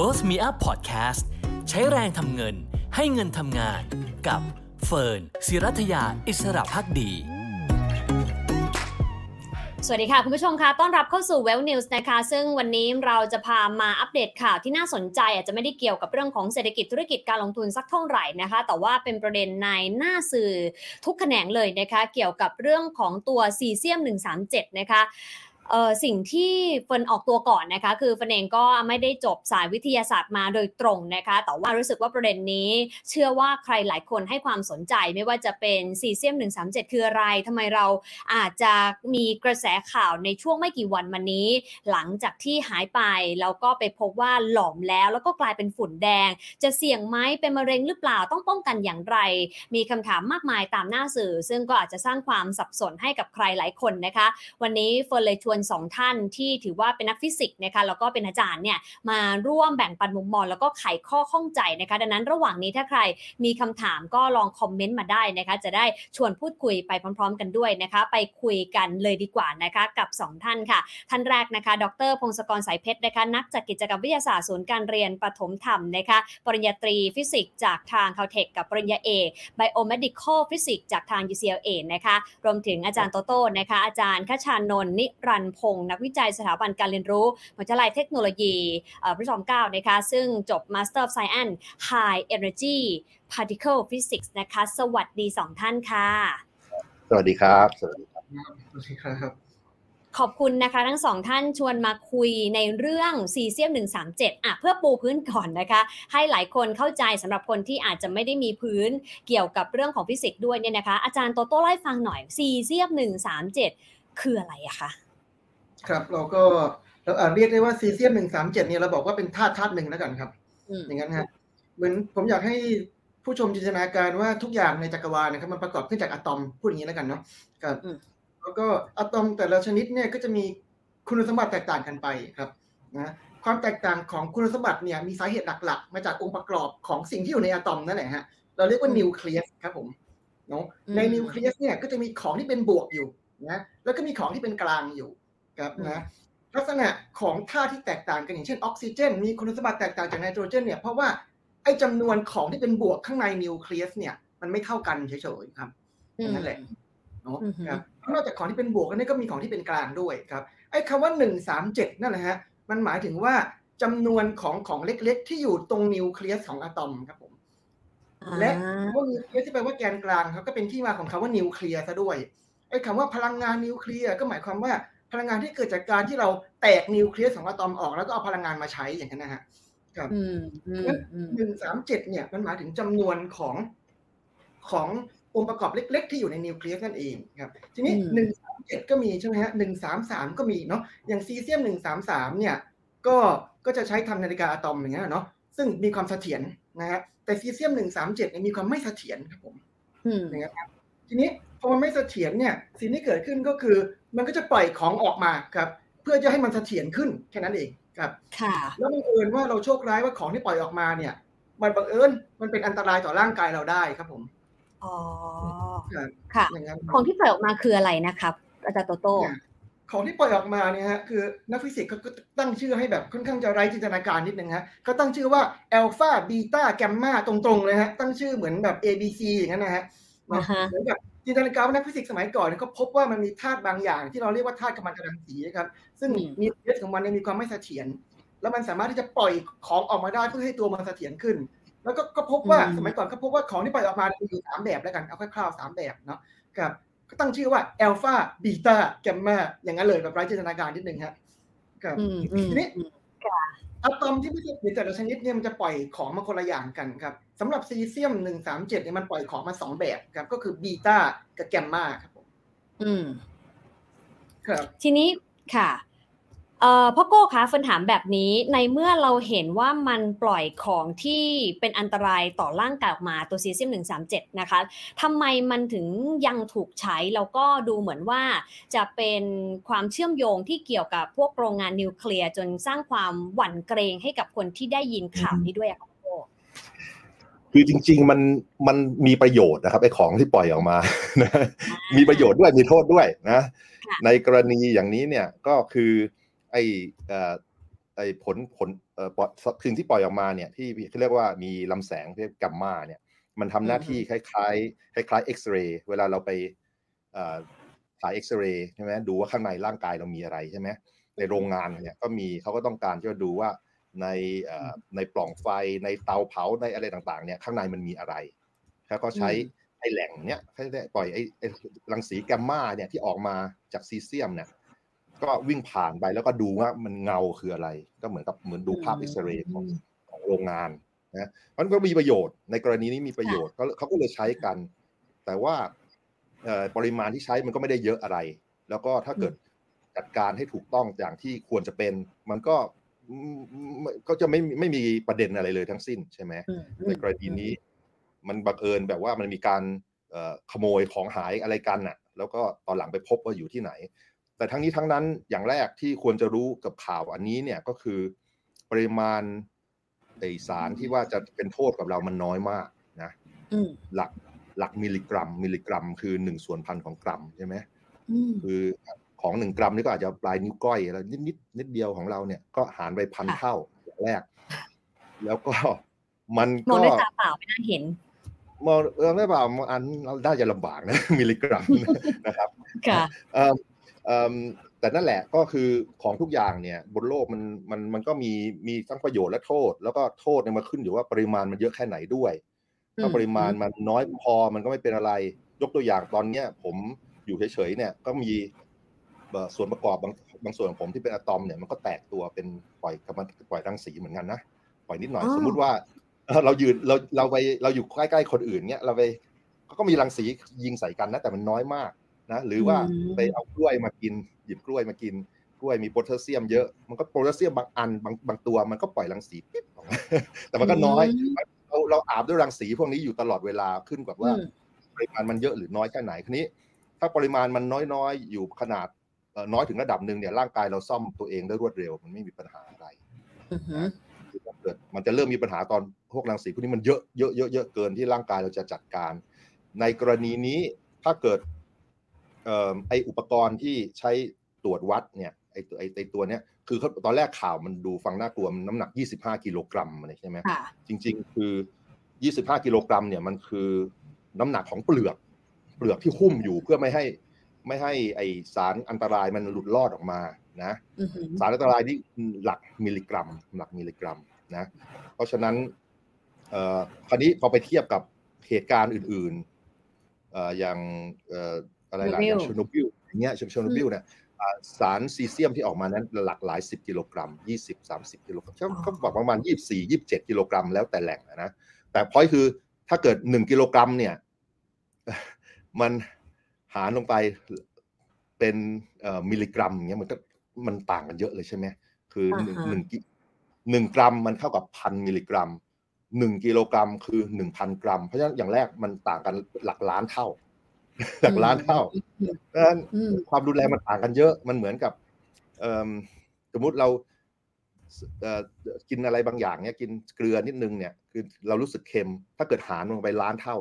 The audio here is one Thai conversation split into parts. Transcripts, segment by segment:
World Me Up Podcast ใช้แรงทำเงินให้เงินทำงานกับเฟิร์นศิรัทยาอิสระพักดี สวัสดีค่ะคุณผู้ชมคะต้อนรับเข้าสู่ Well News นะคะ ซึ่งวันนี้เราจะพามาอัปเดตข่าวที่น่าสนใจ อาจจะไม่ได้เกี่ยวกับเรื่องของเศรษฐกิจธุรกิจการลงทุนสักเท่าไหร่นะคะ แต่ว่าเป็นประเด็นในหน้าสื่อทุกแขนงเลยนะคะ เกี่ยวกับเรื่องของตัวซีเซียม 137 นะคะ เออสิ่งที่เฟินออกตัวก่อนนะคะ คือเฟินเองก็ไม่ได้จบสายวิทยาศาสตร์มาโดยตรงนะคะ แต่ว่ารู้สึกว่าประเด็นนี้ เชื่อว่าใครหลายคนให้ความสนใจไม่ว่าจะเป็นซีเซียม 137 คืออะไรทำไมเราอาจจะมีกระแสข่าวในช่วงไม่กี่วันมานี้ หลังจากที่หายไปแล้วก็ไปพบว่าหลอมแล้วแล้วก็กลายเป็นฝุ่นแดง จะเสี่ยงไหมเป็นมะเร็งหรือเปล่าต้องป้องกันอย่างไร มีคำถามมากมายตามหน้าสื่อ ซึ่งก็อาจจะสร้างความสับสนให้กับใครหลายคนนะคะ วันนี้เฟินเลยชวนสองท่านที่ถือว่าเป็นนักฟิสิกส์นะคะแล้วก็เป็นอาจารย์เนี่ยมาร่วมแบ่งปันมุมมองแล้วก็ไขข้อข้องใจนะคะ ดังนั้นระหว่างนี้ถ้าใครมีคำถามก็ลองคอมเมนต์มาได้นะคะ จะได้ชวนพูดคุยไปพร้อม ๆ กันด้วยนะคะ ไปคุยกันเลยดีกว่านะคะกับ 2 ท่านค่ะ ท่านแรกนะคะ ดร พงศกรสายเพชรนะคะ นักจัดกิจกรรมวิทยาศาสตร์ศูนย์การเรียนปฐมธรรมนะคะปริญญาตรีฟิสิกส์จากทาง Caltech กับปริญญาเอก Biomedical Physics จากทาง UCLA นะคะรวมถึงอาจารย์โตโต้นะคะอาจารย์คชานนท์นิรันพงศ์นักวิจัยสถาบันการเรียนรู้มหาวิทยาลัยเทคโนโลยีเอ่อพระจอมเกล้านะคะซึ่งจบ Master of Science High Energy Particle Physics นะคะ สวัสดี2ท่านค่ะ สวัสดีครับ สวัสดีครับโอเคครับขอบคุณนะคะ ทั้งสองท่านชวนมาคุยในเรื่องซีเซียม 137อะเพื่อปูพื้นก่อนนะคะ ให้หลายคนเข้าใจสำหรับคนที่อาจจะไม่ได้มีพื้นเกี่ยวกับเรื่องของฟิสิกส์ด้วยเนี่ยนะคะ อาจารย์โตโต้เล่าให้ฟังหน่อยซีเซียม 137 คืออะไรอะคะ ครับ เราก็เราอาจเรียกได้ว่าซีเซียมหนึ่งสามเจ็ดเนี่ยเราบอกว่าเป็นธาตุธาตุหนึ่งแล้วกันครับอืมอย่างนั้นฮะเหมือนผมอยากให้ผู้ชมจินตนาการว่าทุกอย่างในจักรวาลนะครับมันประกอบขึ้นจากอะตอมพูดอย่างนี้แล้วกันเนาะครับอืมแล้วก็อะตอมแต่ละชนิดเนี่ยก็จะมีคุณสมบัติแตกต่างกันไปครับนะความแตกต่างของคุณสมบัติเนี่ยมีสาเหตุหลักๆ มาจากองค์ประกอบของสิ่งที่อยู่ในอะตอมนั่นแหละฮะเราเรียกว่านิวเคลียสครับผมเนาะอืมในนิวเคลียสเนี่ยก็จะมีของที่เป็นบวกอยู่นะแล้วก็มีของที่เป็นกลางอยู่ ครับนะลักษณะของธาตุที่แตกต่างกันอย่างเช่นออกซิเจน มีคุณสมบัติแตกต่างจากไนโตรเจนเนี่ยเพราะว่าไอ้จำนวนของที่เป็นบวกข้างในนิวเคลียสเนี่ยมันไม่เท่ากันเฉยๆครับนั่นแหละเนาะอือฮึครับนอกจากของที่เป็นบวกแล้วเนี่ยก็มีของที่เป็นกลางด้วยครับไอ้คำว่าหนึ่งสามเจ็ดนั่นแหละฮะมันหมายถึงว่าจำนวนของของเล็กๆ ที่อยู่ตรงนิวเคลียสของอะตอมครับผมและอ่าคำว่านิวเคลียสที่แปลว่าแกนกลางครับก็เป็นที่มาของคำว่านิวเคลียร์ซะด้วยไอ้คำว่าพลังงานนิวเคลียร์ก็หมายความว่า พลังงานที่เกิดจากการที่เราแตกนิวเคลียสของอะตอมออกแล้วก็เอาพลังงานมาใช้อย่างนั้นนะฮะครับอืมอืมอืมหนึ่งสามเจ็ดเนี่ยมันหมายถึงจำนวนของขององค์ประกอบเล็ก ๆ ที่อยู่ในนิวเคลียสนั่นเองครับ ทีนี้อืมหนึ่งสามเจ็ดก็มีใช่ไหมฮะหนึ่งสามสามก็มีเนาะอย่างซีเซียมหนึ่งสามสามเนี่ย ก็ก็จะใช้ทำนาฬิกาอะตอมอย่างเงี้ยเนาะซึ่งมีความเสถียรนะฮะแต่ซีเซียมหนึ่งสามเจ็ดเนี่ยมีความไม่เสถียรครับผมอืมอย่างเงี้ยครับทีนี้พอมันไม่เสถียรเนี่ยสิ่งที่เกิดขึ้นก็คือ มันก็จะปล่อยของออกมาครับ เพื่อจะให้มันเสถียรขึ้นแค่นั้นเองครับ ค่ะ แล้วบังเอิญว่าเราโชคร้ายว่าของที่ปล่อยออกมาเนี่ย มันบังเอิญมันเป็นอันตรายต่อร่างกายเราได้ครับผมอ๋อครับค่ะอย่างนั้นของที่ปล่อยออกมาคืออะไรนะครับ อาจารย์โตโต้เนี่ยของที่ปล่อยออกมาเนี่ยฮะคือนักฟิสิกส์เขาก็ตั้งชื่อให้แบบค่อนข้างจะไร้จินตนาการนิดนึงฮะเขาตั้งชื่อว่าอัลฟาบีตาแกมมาตรงๆเลยฮะตั้งชื่อเหมือนแบบ A B C อย่างนั้นนะฮะเนาะอ่าฮะเหมือนกับ จินตนาการว่านักฟิสิกส์สมัยก่อนเนี่ยเขาพบว่ามันมีธาตุบางอย่าง ที่เราเรียกว่าธาตุกัมมันตรังสีนะครับ ซึ่งอืมมีเรื่องของมันเนี่ยมีความไม่เสถียรแล้วมันสามารถที่จะปล่อยของออกมาได้เพื่อให้ตัวมันเสถียรขึ้น แล้วก็ก็พบว่าสมัยก่อนก็พบว่าของที่ปล่อยออกมามีอยู่สามแบบแล้วกันเอาคร่าวๆสามแบบเนาะครับก็ตั้งชื่อว่าอัลฟาบีตาแกมมาอย่างนั้นเลยแบบไร้จินตนาการนิดนึงครับครับอืมอืมทีนี้ อืมอะตอมที่ไม่ใช่ในแต่ละชนิดเนี่ยมันจะปล่อยของมาคนละอย่างกันครับสำหรับซีเซียมหนึ่งสามเจ็ดเนี่ยมันปล่อยของมาสองแบบครับ ก็คือบีตากับแกมมาครับผมอืม ครับ ทีนี้ค่ะเอ่อ พ่อโก้คะเฟิร์นถามแบบนี้ในเมื่อเราเห็นว่ามันปล่อยของที่เป็นอันตรายต่อร่างกายออกมาตัวซีเซียม137นะคะทำไมมันถึงยังถูกใช้แล้วก็ดูเหมือนว่า จะเป็นความเชื่อมโยงที่เกี่ยวกับพวกโรงงานนิวเคลียร์จนสร้างความหวั่นเกรงให้กับคนที่ได้ยินข่าวนี้ด้วยอะค่ะพ่อโก้คือจริง ๆ มันมันมีประโยชน์นะครับไอ้ของที่ปล่อยออกมานะมีประโยชน์ด้วยมีโทษด้วยนะค่ะในกรณีอย่างนี้เนี่ยก็คือ ไอ้เอ่อไอ้ผลผลเอ่อปล่อยสิ่งที่ปล่อยออกมาเนี่ยที่เขาเรียกว่ามีลำแสงเรียกกัมมาเนี่ยมันทำหน้าที่คล้ายๆคล้ายๆเอ็กซเรย์เวลาเราไปเอ่อถ่ายเอ็กซเรย์ใช่ไหมดูว่าข้างในร่างกายเรามีอะไรใช่ไหมในโรงงานเนี่ยก็มีเขาก็ต้องการที่จะดูว่าในเอ่อในปล่องไฟในเตาเผาในอะไรต่างๆเนี่ยข้างในมันมีอะไรแล้วก็ใช้ไอแหล่งเนี้ยให้ได้ปล่อยไอไอรังสีแกมมาเนี่ยที่ออกมาจากซีเซียมเนี่ย ก็วิ่งผ่านไปแล้วก็ดูว่ามันเงาคืออะไร ก็เหมือนกับเหมือนดูภาพเอ็กซเรย์ของของโรงงานนะมันก็มีประโยชน์ในกรณีนี้มีประโยชน์เขาเขาก็เลยใช้กัน แต่ว่าปริมาณที่ใช้มันก็ไม่ได้เยอะอะไร แล้วก็ถ้าเกิดจัดการให้ถูกต้องอย่างที่ควรจะเป็น มันก็ก็จะไม่ไม่มีประเด็นอะไรเลยทั้งสิ้นใช่ไหมในกรณีนี้ มันบังเอิญแบบว่ามันมีการขโมยของหายอะไรกันน่ะ แล้วก็ตอนหลังไปพบว่าอยู่ที่ไหน แต่ทั้งนี้ทั้งนั้นอย่างแรกที่ควรจะรู้กับข่าวอันนี้เนี่ยก็คือปริมาณไอสารที่ว่าจะเป็นโทษกับเรามันน้อยมากนะหลักหลักมิลลิกรัม มิลลิกรัม คือหนึ่งส่วนพันของกรัมใช่ไหมคือของหนึ่งกรัมนี่ก็อาจจะปลายนิ้วก้อยแล้วนิดนิดนิดเดียวของเราเนี่ยก็หารไปพันเท่าอย่างแรก แล้วก็มันก็มองด้วยตาเปล่าไม่น่าเห็นมองเออไม่เปล่าอันเราได้จะลำบากนะมิลลิกรัมนะครับค่ะ แต่นั่นแหละก็คือของทุกอย่างเนี่ยบนโลกมันมันมันก็มีมีทั้งประโยชน์และโทษ แล้วก็โทษเนี่ยมาขึ้นอยู่ว่าปริมาณมันเยอะแค่ไหนด้วยถ้าปริมาณมันน้อยพอมันก็ไม่เป็นอะไร ยกตัวอย่างตอนเนี้ยผมอยู่เฉยๆเนี่ยก็มีส่วนประกอบบางบางส่วนของผมที่เป็นอะตอมเนี่ยมันก็แตกตัวเป็นปล่อยกำมันปล่อยรังสีเหมือนกันนะปล่อยนิดหน่อยสมมุติว่าเรายืนเราเราไปเราอยู่ใกล้ๆคนอื่นเนี่ยเราไปก็มีรังสียิงใส่กันนะแต่มันน้อยมาก นะหรือว่าไปเอากล้วยมากิน หยิบกล้วยมากินกล้วยมีโพแทสเซียมเยอะมันก็โพแทสเซียมบางอันบางบางตัวมันก็ปล่อยรังสีปิ๊บออกมาแต่มันก็น้อยเราเราอาบด้วยรังสีพวกนี้อยู่ตลอดเวลาขึ้นกับว่าปริมาณมันเยอะหรือน้อยแค่ไหนทีนี้ ถ้าปริมาณมันน้อยๆ อยู่ขนาดน้อยถึงระดับหนึ่งเนี่ยร่างกายเราซ่อมตัวเองได้รวดเร็ว มันไม่มีปัญหาอะไรเกิดมันจะเริ่มมีปัญหาตอนพวกรังสีพวกนี้มันเยอะเยอะเยอะเยอะเกินที่ร่างกายเราจะจัดการ ในกรณีนี้ถ้าเกิด ไออุปกรณ์ที่ใช้ตรวจวัดเนี่ยไอไอไอตัวเนี้ยคือตอนแรกข่าวมันดูฟังน่ากลัวมันน้ำหนัก 25 กิโลกรัมอะไรใช่ไหมจริง ๆ คือ 25 กิโลกรัมเนี่ยมันคือน้ำหนักของเปลือก เปลือกที่หุ้มอยู่เพื่อไม่ให้ไม่ให้ไอสารอันตรายมันหลุดลอดออกมานะสารอันตรายที่หลักมิลลิกรัม หลักมิลลิกรัมนะ เพราะฉะนั้นเอ่อคราวนี้พอไปเทียบกับเหตุการณ์อื่นๆเอ่ออย่างเอ่ออะไรล่ะอย่างเชอร์โนบิลอย่างเงี้ยเชอร์โนบิลเนี่ยสารซีเซียมที่ออกมานั้นหลักหลายสิบกิโลกรัมยี่สิบสามสิบกิโลกรัมเขาบอกประมาณยี่สี่ยี่บเจ็ดกิโลกรัมแล้วแต่แหล่งนะแต่พอยคือถ้าเกิดหนึ่งกิโลกรัมเนี่ย มันหารลงไปเป็นมิลลิกรัมเงี้ยมันก็มันต่างกันเยอะเลยใช่ไหมคือหนึ่งหนึ่งหนึ่งกรัมมันเท่ากับพันมิลลิกรัมหนึ่งกิโลกรัมคือหนึ่งพันกรัม เพราะฉะนั้นอย่างแรกมันต่างกันหลักล้านเท่า หลักล้านเท่าเพราะฉะนั้นความรุนแรงมันต่างกันเยอะมันเหมือนกับสมมุติเรากินอะไรบางอย่างเนี่ยกินเกลือนิดนึงเนี่ยคือเรารู้สึกเค็ม ถ้าเกิดหารลงไปล้านเท่า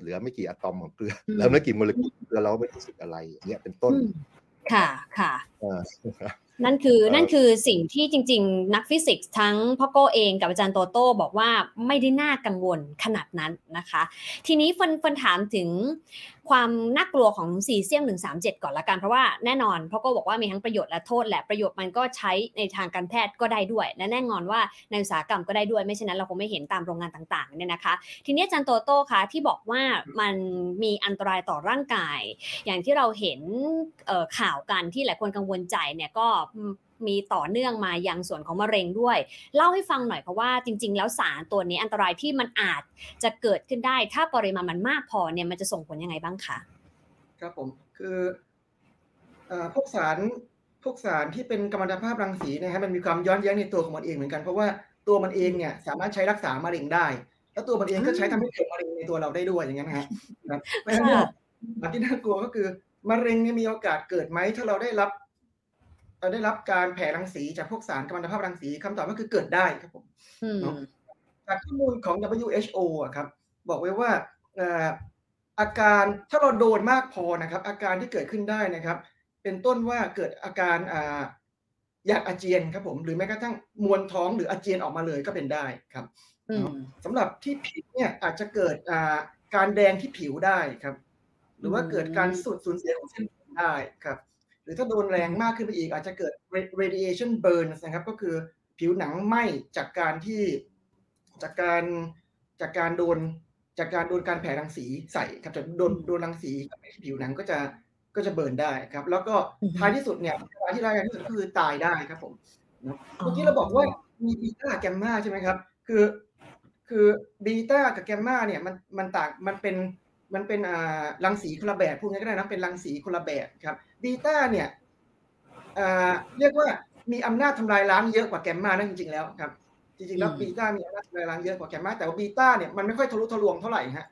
เหลือไม่กี่อะตอมของเกลือแล้วไม่กี่โมเลกุลเกลือเราไม่รู้สึกอะไรเนี่ยเป็นต้น ค่ะค่ะนั่นคือนั่นคือสิ่งที่จริง ๆ นักฟิสิกส์ทั้งพ่อโก้เองกับอาจารย์โตโต้บอกว่าไม่ได้น่ากังวลขนาดนั้นนะคะ ทีนี้ฟันฟันถามถึง ความน่ากลัวของซีเซียม 137 ก่อนละกัน เพราะว่าแน่นอนเพ่อโก้บอกว่ามีทั้งประโยชน์และโทษแหละประโยชน์มันก็ใช้ในทางการแพทย์ก็ได้ด้วย และแน่นอนว่าในอุตสาหกรรมก็ได้ด้วยไม่เช่นนั้นเราคงไม่เห็นตามโรงงานต่างๆเนี่ยนะคะ ทีนี้อาจารย์โตโต้คะที่บอกว่ามันมีอันตรายต่อร่างกาย อย่างที่เราเห็นข่าวกันที่หลายคนกังวลใจเนี่ยก็ มีต่อเนื่องมายังส่วนของมะเร็งด้วย เล่าให้ฟังหน่อยเพราะว่าจริง ๆ แล้วสารตัวนี้อันตรายที่มันอาจจะเกิดขึ้นได้ ถ้าปริมาณมันมากพอเนี่ยมันจะส่งผลยังไงบ้างคะครับผมคือพวกสารพวกสารที่เป็นกัมมันตภาพรังสีนะฮะมันมีความย้อนแย้งในตัวของมันเองเหมือนกันเพราะว่าตัวมันเองเนี่ยสามารถใช้รักษามะเร็งได้ แล้วตัวมันเองก็ใช้ทำให้เกิดมะเร็งในตัวเราได้ด้วยอย่างนั้นฮะเพราะฉะนั้นอันที่น่ากลัวก็คือมะเร็งเนี่ยมีโอกาสเกิดไหมถ้าเราได้รับเรา ได้รับการแผ่รังสีจากพวกสารกัมมันตภาพรังสีคำตอบก็คือเกิดได้ครับผมจากข้อมูลของ WHO อะครับ บอกไว้ว่าอาการถ้าเราโดนมากพอนะครับ อาการที่เกิดขึ้นได้นะครับ เป็นต้นว่าเกิดอาการอยากอาเจียนครับผม หรือแม้กระทั่งมวนท้องหรืออาเจียนออกมาเลยก็เป็นได้ครับสำหรับที่ผิวเนี่ยอาจจะเกิดการแดงที่ผิวได้ครับ หรือว่าเกิดการสูดสูญเสียของเส้นผมได้ครับ หรือถ้าโดนแรงมากขึ้นไปอีกอาจจะเกิด radiation burn นะครับ ก็คือผิวหนังไหม้จากการที่จากการจากการโดนจากการโดนการแผ่รังสีใส่ครับจากโดนโดนรังสีผิวหนังก็จะก็จะเบิร์นได้ครับ แล้วก็ท้ายที่สุดเนี่ยเวลาที่ร้ายแรงที่สุดก็คือตายได้ครับผมเมื่อกี้เราบอกว่ามีบีต้าแกมมาใช่ไหมครับ คือ คือบีต้ากับแกมมาเนี่ยมันมันต่างมันเป็น มันเป็นอ่ารังสีคนละแบบพูดง่ายก็ได้นะเป็นรังสีคนละแบบครับบีต้าเนี่ยอ่าเรียกว่ามีอำนาจทำลายล้างเยอะกว่าแกมมานั่นจริงๆแล้วครับ จริงๆแล้วบีต้ามีอำนาจทำลายล้างเยอะกว่าแกมมาแต่ว่าบีต้าเนี่ยมันไม่ค่อยทะลุทะลวงเท่าไหร่ฮะ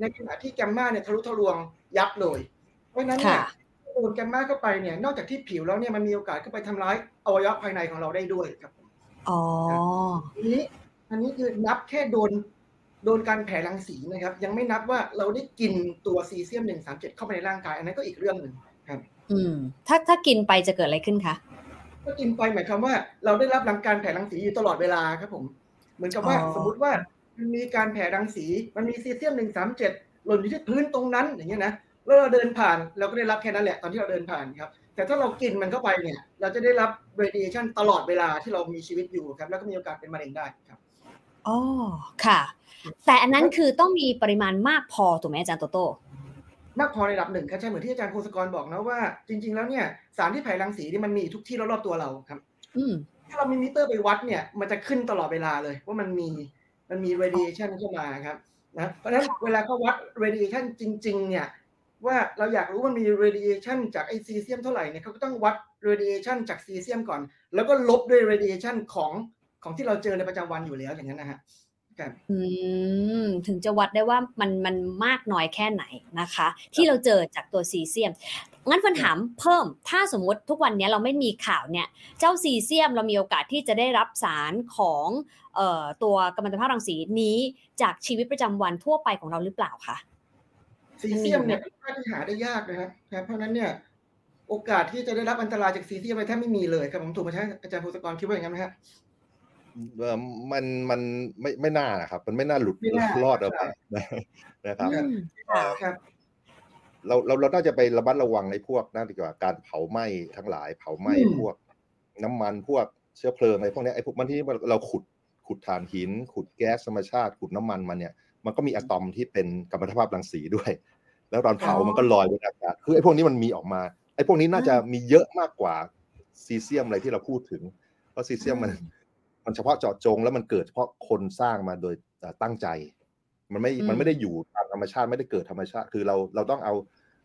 ในขณะที่แกมมาเนี่ยทะลุทะลวงยับเลย เพราะนั้นเนี่ยโดนแกมมาเข้าไปเนี่ยนอกจากที่ผิวแล้วเนี่ยมันมีโอกาสเข้าไปทำร้ายอวัยวะภายในของเราได้ด้วยครับอ๋อทีนี้อันนี้คือนับแค่โดน โดนการแผ่รังสีนะครับ ยังไม่นับว่าเราได้กินตัวซีเซียมหนึ่งสามเจ็ดเข้าไปในร่างกาย อันนั้นก็อีกเรื่องหนึ่งครับ อืม ถ้าถ้ากินไปจะเกิดอะไรขึ้นคะถ้ากินไปหมายความว่า เราได้รับรังการแผ่รังสีอยู่ตลอดเวลาครับ ผม เหมือนกับว่าสมมติว่ามันมีการแผ่รังสี มันมีซีเซียมหนึ่งสามเจ็ดหล่นอยู่ที่พื้นตรงนั้น อย่างเงี้ยนะแล้วเราเดินผ่านเราก็ได้รับแค่นั้นแหละตอนที่เราเดินผ่านครับแต่ถ้าเรากินมันเข้าไปเนี่ย เราจะได้รับradiation ตลอดเวลาที่เรามีชีวิตอยู่ครับ แล้วก็มีโอกาสเป็นมะเร็งได้ครับ อ๋อค่ะ แต่อันนั้นคือต้องมีปริมาณมากพอถูกไหมอาจารย์โตโต้มากพอในระดับหนึ่งครับใช่เหมือนที่อาจารย์พงศกรบอกนะว่า จริง ๆ แล้วเนี่ยสารที่แผ่รังสีนี่มันมีทุกที่รอบๆตัวเราครับ อืมถ้าเรามีมิเตอร์ไปวัดเนี่ยมันจะขึ้นตลอดเวลาเลย ว่ามันมีมันมี radiation เข้ามาครับนะเพราะฉะนั้นเวลาเขาวัด radiation จริง ๆ เนี่ยว่าเราอยากรู้ว่ามี radiation จากไอซีเซียมเท่าไหร่เนี่ยเขาก็ต้องวัด radiation จากซีเซียมก่อน แล้วก็ลบด้วย radiation ของ ของที่เราเจอในประจำวันอยู่แล้วอย่างนั้นนะฮะอืมถึงจะวัดได้ว่ามันมันมากน้อยแค่ไหนนะคะ ที่เราเจอจากตัวซีเซียม งั้นฟันถามเพิ่ม ถ้าสมมติทุกวันนี้เราไม่มีข่าวเนี่ย เจ้าซีเซียมเรามีโอกาสที่จะได้รับสารของเอ่อตัวกัมมันตภาพรังสีนี้จากชีวิตประจำวันทั่วไปของเราหรือเปล่าคะซีเซียมเนี่ยค่าที่หาได้ยากนะครับเพราะนั้นเนี่ยโอกาสที่จะได้รับอันตรายจากซีเซียมไปแทบไม่มีเลยครับผมถูกไหมครับอาจารย์ภูสกรคิดว่าอย่างนั้นไหมครับ มันมันไม่ไม่น่านะครับ มันไม่น่าหลุดรอดออกไปนะครับเราเราเราน่าจะไประมัดระวังในพวกนั่นดีกว่าการเผาไหม้ทั้งหลาย เผาไหม้พวก น้ำมันพวกเชื้อเพลิงอะไรพวกนี้ไอ้พวกมันที่เราขุดขุดถ่านหิน ขุดแก๊สธรรมชาติขุดน้ำมันมันเนี่ยมันก็มีอะตอมที่เป็นกัมมันตภาพรังสีด้วย แล้วตอนเผามันก็ลอยบนอากาศคือไอ้พวกนี้มันมีออกมาไอ้พวกนี้น่าจะมีเยอะมากกว่าซีเซียมอะไรที่เราพูดถึง เพราะซีเซียมมัน มันเฉพาะเจาะจงแล้วมันเกิดเฉพาะคนสร้างมาโดยตั้งใจ มันไม่มันไม่ได้อยู่ตามธรรมชาติไม่ได้เกิดธรรมชาติ คือเราเราต้องเอา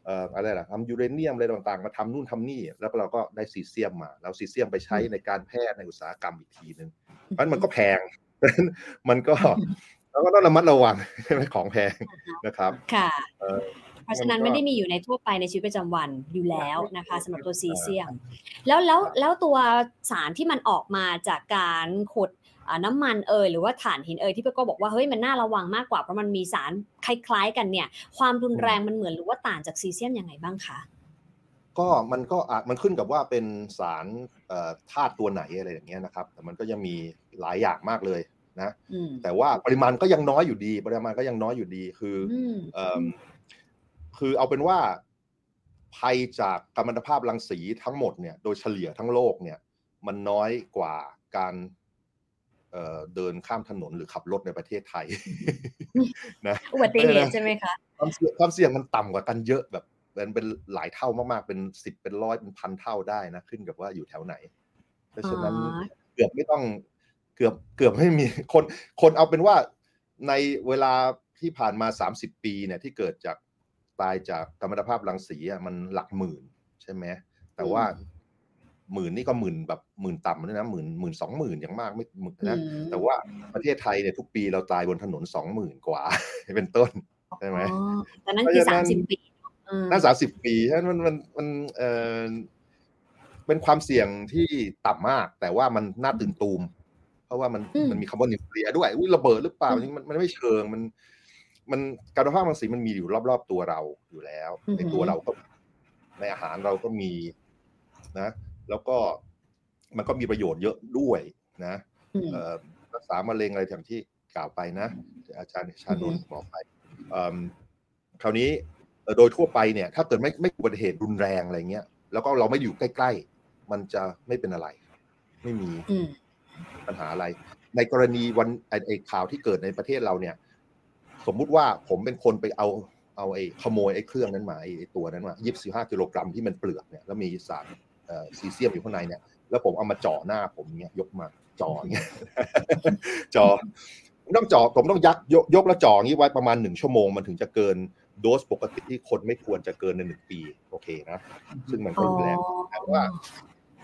เอ่ออะไรล่ะทำยูเรเนียมอะไรต่างๆ มาทำนู่นทำนี่ แล้วเราก็ได้ซีเซียมมา แล้วซีเซียมไปใช้ในการแพทย์ในอุตสาหกรรมอีกทีหนึ่งเพราะมันก็แพงมันก็เราก็ต้องระมัดระวังใช่ไหมของแพงนะครับ ค่ะ เพราะฉะนั้นไม่ได้มีอยู่ในทั่วไปในชีวิตประจำวันอยู่แล้วนะคะสำหรับตัวซีเซียม แล้วแล้วแล้วตัวสารที่มันออกมาจากการขุดน้ำมันเอยหรือว่าถ่านหินเอยที่พี่ก็บอกว่าเฮ้ยมันน่าระวังมากกว่าเพราะมันมีสารคล้ายๆ กันเนี่ย ความรุนแรงมันเหมือนหรือว่าต่างจากซีเซียมยังไงบ้างคะก็มันก็อาจมันขึ้นกับว่าเป็นสารธาตุตัวไหนอะไรอย่างเงี้ยนะครับ แต่มันก็ยังมีหลายอย่างมากเลยนะ แต่ว่าปริมาณก็ยังน้อยอยู่ดี ปริมาณก็ยังน้อยอยู่ดีคือ คือเอาเป็นว่าภัยจากกัมมันตภาพรังสีทั้งหมดเนี่ยโดยเฉลี่ยทั้งโลกเนี่ย มันน้อยกว่าการเดินข้ามถนนหรือขับรถในประเทศไทยนะอุบัติเหตุใช่ไหมคะความเสี่ยงความเสี่ยงมันต่ำกว่ากันเยอะแบบเป็นเป็นหลายเท่ามากๆเป็นสิบเป็นร้อยเป็นพันเท่าได้นะ ขึ้นกับว่าอยู่แถวไหน เพราะฉะนั้นเกือบไม่ต้องเกือบเกือบไม่มีคนคนเอาเป็นว่าในเวลาที่ผ่านมาสามสิบปีเนี่ยที่เกิดจาก ตายจากธรรมชภาพรังสีอะมันหลักหมื่นใช่ไหมแต่ว่าหมื่นนี่ก็หมื่นแบบหมื่นต่ำนะหมื่นหมื่นสองหมื่นอย่างมากไม่หมื่นนะแต่ว่าประเทศไทยเนี่ยทุกปีเราตายบนถนนสองหมื่นกว่า เป็นต้นใช่ไหมแต่นั้นคือสามสิบปีนั่นสามสิบปีฉะนั้นมันมันมันเออเป็นความเสี่ยงที่ต่ำมาก แต่ว่ามันน่าตื่นตูม เพราะว่ามันมันมีคาร์บอนนิวเคลียร์ด้วยอุ้ยระเบิดหรือเปล่ามันมันไม่เชิงมัน มันการภาพรังสีมันมีอยู่รอบ ๆ ตัวเราอยู่แล้ว ในตัวเราก็ในอาหารเราก็มีนะ แล้วก็มันก็มีประโยชน์เยอะด้วยนะอืมเอ่อรักษามะเร็งอะไรอย่างที่กล่าวไปนะอาจารย์ชานนท์บอกไปเอิ่มคราวนี้เอ่อโดยทั่วไปเนี่ย ถ้าเกิดไม่ไม่อุบัติเหตุรุนแรงอะไรเงี้ยแล้วก็เราไม่อยู่ใกล้ ๆ มันจะไม่เป็นอะไร ไม่มีอืมปัญหาอะไร ในกรณีวันไอ้ไอ้ข่าวที่เกิดในประเทศเราเนี่ย สมมุติว่าผมเป็นคนไปเอาเอาไอ้ขโมยไอ้เครื่องนั้นมาไอ้ไอ้ตัวนั้นมายี่สิบห้ากิโลกรัมที่มันเปลือกเนี่ยแล้วมีสารเอ่อซีเซียมอยู่ข้างในเนี่ย แล้วผมเอามาจ่อหน้าผมเนี่ยยกมาจ่ออย่างเงี้ยจ่อผมต้องจ่อผมต้องยักยกยกแล้วจ่ออย่างนี้ไว้ประมาณหนึ่งชั่วโมงมันถึงจะเกินโดสปกติที่คนไม่ควรจะเกินในหนึ่งปีโอเคนะซึ่งมันก็รุนแรงแต่ว่า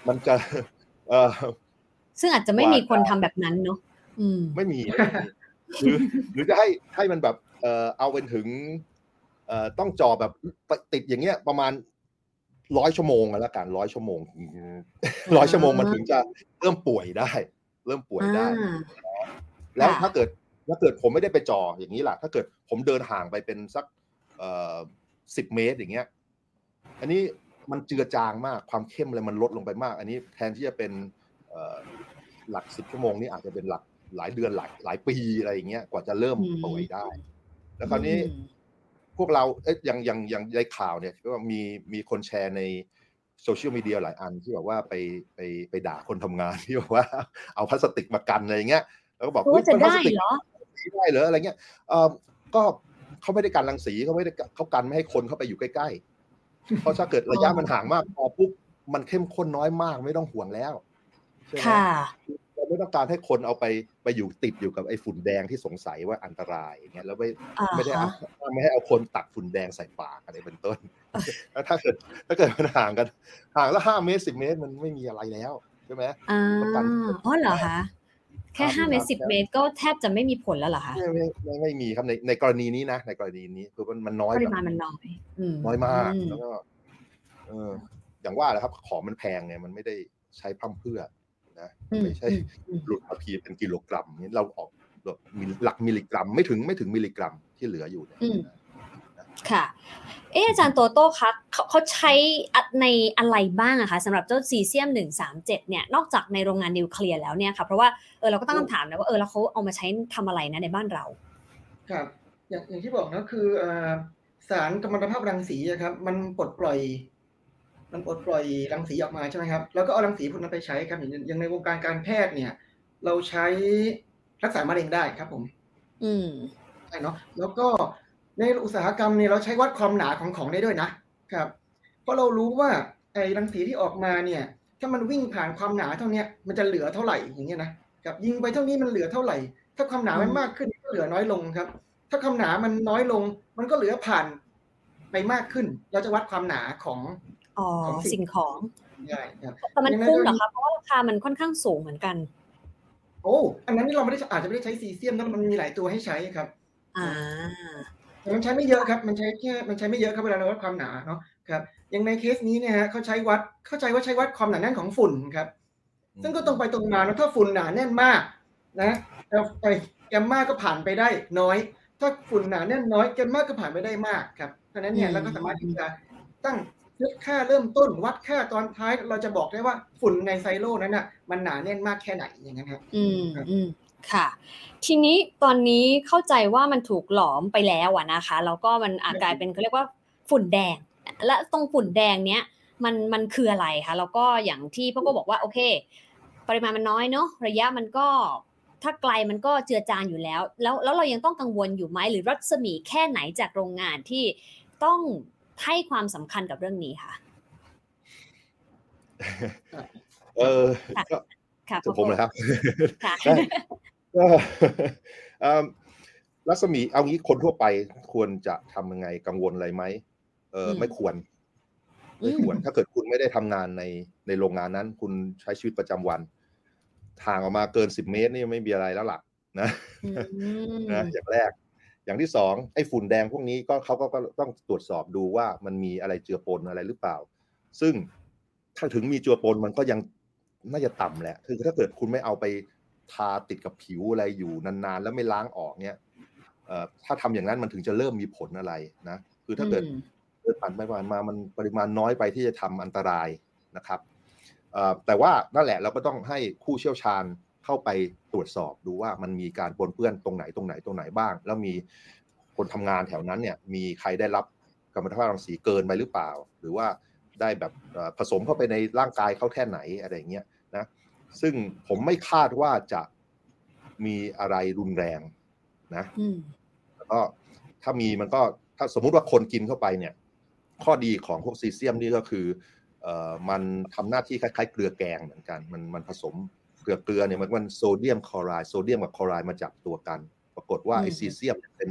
มันจะ เออซึ่งอาจจะไม่มีคนทำแบบนั้นเนาะอืมไม่มีไม่มี หรือหรือจะให้ให้มันแบบเออเอาเป็นถึงเอ่อต้องจอแบบติดอย่างเงี้ยประมาณร้อยชั่วโมงแล้วกันร้อยชั่วโมงร้อยชั่วโมงมันถึงจะเริ่มป่วยได้ เริ่มป่วยได้อ่าแล้วค่ะถ้าเกิดถ้าเกิดผมไม่ได้ไปจออย่างนี้ล่ะ ถ้าเกิดผมเดินห่างไปเป็นสักเอ่อสิบเมตรอย่างเงี้ย อันนี้มันเจือจางมากความเข้มอะไรมันลดลงไปมาก อันนี้แทนที่จะเป็นเอ่อหลักสิบชั่วโมงนี่อาจจะเป็นหลัก หลายเดือนหลายหลายปีอะไรอย่างเงี้ยกว่าจะเริ่มอืมป่วยได้ แล้วคราวนี้อืมพวกเราเอ๊ะอย่างอย่างอย่างในข่าวเนี่ยก็มีมีคนแชร์ในโซเชียลมีเดียหลายอันที่บอกว่าไปไปไปด่าคนทำงานที่บอกว่าเอาพลาสติกมากันอะไรอย่างเงี้ย แล้วก็บอกโอ้เฮ้ยจะมันพลาได้สติกเหรอได้เหรออะไรเงี้ยเออก็เขาไม่ได้กันรังสีเขาไม่ได้เขากันไม่ให้คนเข้าไปอยู่ใกล้ๆเพราะถ้าเกิดระยะอ๋อมันห่างมากพอปุ๊บมันเข้มข้นน้อยมากไม่ต้องห่วงแล้วใช่ไหมค่ะเรา ไม่ต้องการให้คนเอาไปไปอยู่ติดอยู่กับไอ้ฝุ่นแดงที่สงสัยว่าอันตรายอย่างเงี้ยแล้วไม่อ่าไม่ได้เอาฮะไม่ให้เอาคนตักฝุ่นแดงใส่ปากอะไรเป็นต้นแล้วถ้าเกิดถ้าเกิดมันห่างกัน ห่างละห้าเมตรสิบเมตรมันไม่มีอะไรแล้วใช่ไหมอ่าประกันอ๋อเหรอคะแค่ครับห้าเมตรสิบครับเมตรก็แทบจะไม่มีผลแล้วเหรอคะไม่ไม่ไม่ไม่มีครับในในกรณีนี้นะในกรณีนี้คือมันมันน้อยปแบริบมาณมันน้อยอืมน้อยมากอืแล้วก็เอออย่างว่าแหละครับ ของมันแพงไงมันไม่ได้ใช้พร่ำเพรื่อ นะอืมไม่ใช่อืมหลุดมาพีเป็นกิโลกรัมนี่เราออกแบบมิลหลักมิลลิกรัม ไม่ถึงไม่ถึงมิลลิกรัมที่เหลืออยู่เนี่ยอืมค่ะ เอออาจารย์โตโต้คะเขาเขาใช้อะในอะไรบ้างอะคะสำหรับเจ้าซีเซียมหนึ่งสามเจ็ดเนี่ยนอกจากในโรงงานนิวเคลียร์แล้วเนี่ยค่ะเพราะว่าเออเราก็ตั้งคำถามนะว่าเออแล้วเขาเอามาใช้ทำอะไรนะในบ้านเรา ครับ อย่างอย่างที่บอกนะคือเอ่อสารกัมมันตภาพรังสีอะครับ มันปลดปล่อย มันปลดปล่อยรังสีออกมาใช่ไหมครับแล้วก็เอารังสีพวกนั้นไปใช้ครับอย่างอย่างในวงการการแพทย์เนี่ย เราใช้รักษามะเร็งได้ครับผม อืมใช่เนาะแล้วก็ในอุตสาหกรรมเนี่ยเราใช้วัดความหนาของของได้ด้วยนะครับ เพราะเรารู้ว่าไอ้รังสีที่ออกมาเนี่ย ถ้ามันวิ่งผ่านความหนาเท่าเนี้ยมันจะเหลือเท่าไหร่อย่างเงี้ยนะครับยิงไปเท่านี้มันเหลือเท่าไหร่ ถ้าความหนามันมากขึ้นก็เหลือน้อยลงครับ ถ้าความหนามันน้อยลง มันก็เหลือผ่านไปมากขึ้น เราจะวัดความหนาของ อ๋อของสิ่งสิ่งของได้ครับแต่มันยังไงคุ้มก็เหรอคะเพราะว่าราคามันค่อนข้างสูงเหมือนกัน โอ้อันนั้นนี่เราไม่ได้อาจจะไม่ได้ใช้ซีเซียมนะมันมีหลายตัวให้ใช้ครับ อ่าแต่มันใช้ไม่เยอะครับ มันใช้แค่มันใช้ไม่เยอะครับเวลาเราวัดความหนาเนาะครับอย่างในเคสนี้เนี่ยฮะเขาใช้วัดเข้าใจว่าใช้วัดความหนาแน่นของฝุ่นครับ ซึ่งก็ตรงไปตรงมาแล้วถ้าฝุ่นหนาแน่นมาก นะแต่ไอ้แกมมาก็ผ่านไปได้น้อย ถ้าฝุ่นหนาแน่นน้อยแกมมาก็ผ่านไปได้มากครับเพราะฉะนั้นเนี่ยอืมเราก็สามารถที่จะตั้ง เซตค่าเริ่มต้นวัดค่าตอนท้าย เราจะบอกได้ว่าฝุ่นในไซโลนั้นน่ะ มันหนาแน่นมากแค่ไหนอย่างนั้นครับอืมครับอืมค่ะ ทีนี้ตอนนี้เข้าใจว่ามันถูกหลอมไปแล้วอะนะคะแล้วก็มันอาจกลายเป็นเขาเรียกว่าฝุ่นแดง และตรงฝุ่นแดงเนี้ยมันมันคืออะไรคะแล้วก็อย่างที่พ่อก็บอกว่าโอเค ปริมาณมันน้อยเนาะระยะมันก็ถ้าไกลมันก็เจือจางอยู่แล้ว แล้วแล้วเรายังต้องกังวลอยู่ไหมหรือรัศมีแค่ไหนจากโรงงานที่ต้อง ให้ความสำคัญกับเรื่องนี้ค่ะเออค่ะก็ค่ะจะผมเลยครับค่ะได้ก็เอิ่มรัศมีเอางี้คนทั่วไปควรจะทำยังไงกังวลอะไรไหมเอออืมไม่ควร ไม่ควร ถ้าเกิดคุณไม่ได้ทำงานในในโรงงานนั้น คุณใช้ชีวิตประจำวันทางออกมาเกินสิบเมตรนี่ไม่มีอะไรแล้วล่ะนะอืมนะอย่างแรก อย่างที่สองไอ้ฝุ่นแดงพวกนี้ก็เขาก็ก็ต้องตรวจสอบดูว่ามันมีอะไรเจือปนอะไรหรือเปล่า ซึ่งถ้าถึงมีเจือปนมันก็ยังน่าจะต่ำแหละคือถ้าเกิดคุณไม่เอาไปทาติดกับผิวอะไรอยู่นานๆ แล้วไม่ล้างออกเนี่ยเอ่อถ้าทำอย่างนั้นมันถึงจะเริ่มมีผลอะไรนะคือถ้าเกิดอืมเดินผ่านไปผ่านมามันปริมาณน้อยไปที่จะทำอันตรายนะครับแต่ว่านั่นแหละเราก็ต้องให้ผู้เชี่ยวชาญ เข้าไปตรวจสอบดูว่ามันมีการปนเปื้อนตรงไหนตรงไหนตรงไหนบ้าง แล้วมีคนทำงานแถวนั้นเนี่ยมีใครได้รับกัมมันตภาพรังสีเกินไปหรือเปล่า หรือว่าได้แบบผสมเข้าไปในร่างกายเขาแค่ไหนอะไรเงี้ยนะซึ่งผมไม่คาดว่าจะมีอะไรรุนแรงนะแล้วก็ถ้ามีมันก็ถ้าสมมุติว่าคนกินเข้าไปเนี่ย ข้อดีของพวกซีเซียมนี่ก็คือเอ่อมันทำหน้าที่คล้ายๆเกลือแกงเหมือนกัน มันมันผสม เกลือเกลือเนี่ยมันมันโซเดียมคลอไรด์โซเดียมกับคลอไรด์มาจับตัวกัน ปรากฏว่าไอซีเซียมเป็น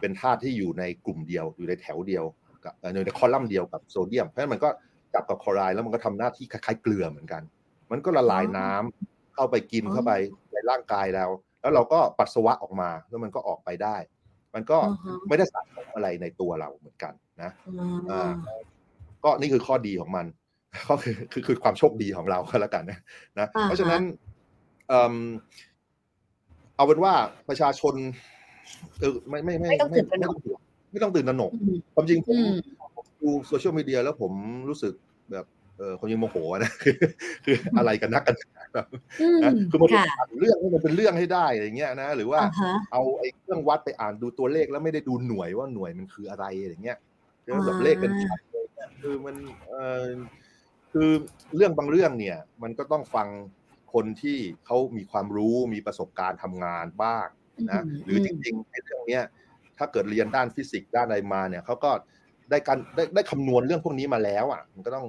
เป็นธาตุที่อยู่ในกลุ่มเดียว อยู่ในแถวเดียวกับในคอลัมน์เดียวกับโซเดียม เพราะฉะนั้นมันก็จับกับคลอไรด์แล้วมันก็ทำหน้าที่คล้ายๆเกลือเหมือนกัน มันก็ละลายน้ำเข้าไปกินเข้าไปในร่างกายเราแล้วเราก็ปัสสาวะออกมาแล้วมันก็ออกไปได้ มันก็ไม่ได้สะสมอะไรในตัวเราเหมือนกันนะอ่าก็นี่คือข้อดีของมันก็คือคือคือความโชคดีของเราก็แล้วกันนะนะเพราะฉะนั้น เอาเป็นว่าประชาชนเออไม่ไม่ไม่ไม่ไม่ต้องไม่ต้องตื่นตระหนกความจริงผมดูโซเชียลมีเดียแล้วผมรู้สึกแบบเออคนยังโมโหนะคือคืออะไรกันนักกันแบบคือมันเรื่องให้มันเป็นเรื่องให้ได้อย่างเงี้ยนะ หรือว่าเอาไอ้เครื่องวัดไปอ่านดูตัวเลขแล้วไม่ได้ดูหน่วยว่าหน่วยมันคืออะไรอย่างเงี้ยแบบเลขเป็นคือมันเออคือเรื่องบางเรื่องเนี่ย มันก็ต้องฟัง คนที่เขามีความรู้มีประสบการณ์ทำงานบ้างนะหรือจริงๆในเรื่องเนี้ยถ้าเกิดเรียนด้านฟิสิกส์ด้านอะไรมาเนี่ยเขาก็ได้การได้ได้คำนวณเรื่องพวกนี้มาแล้วอะ มันก็ต้อง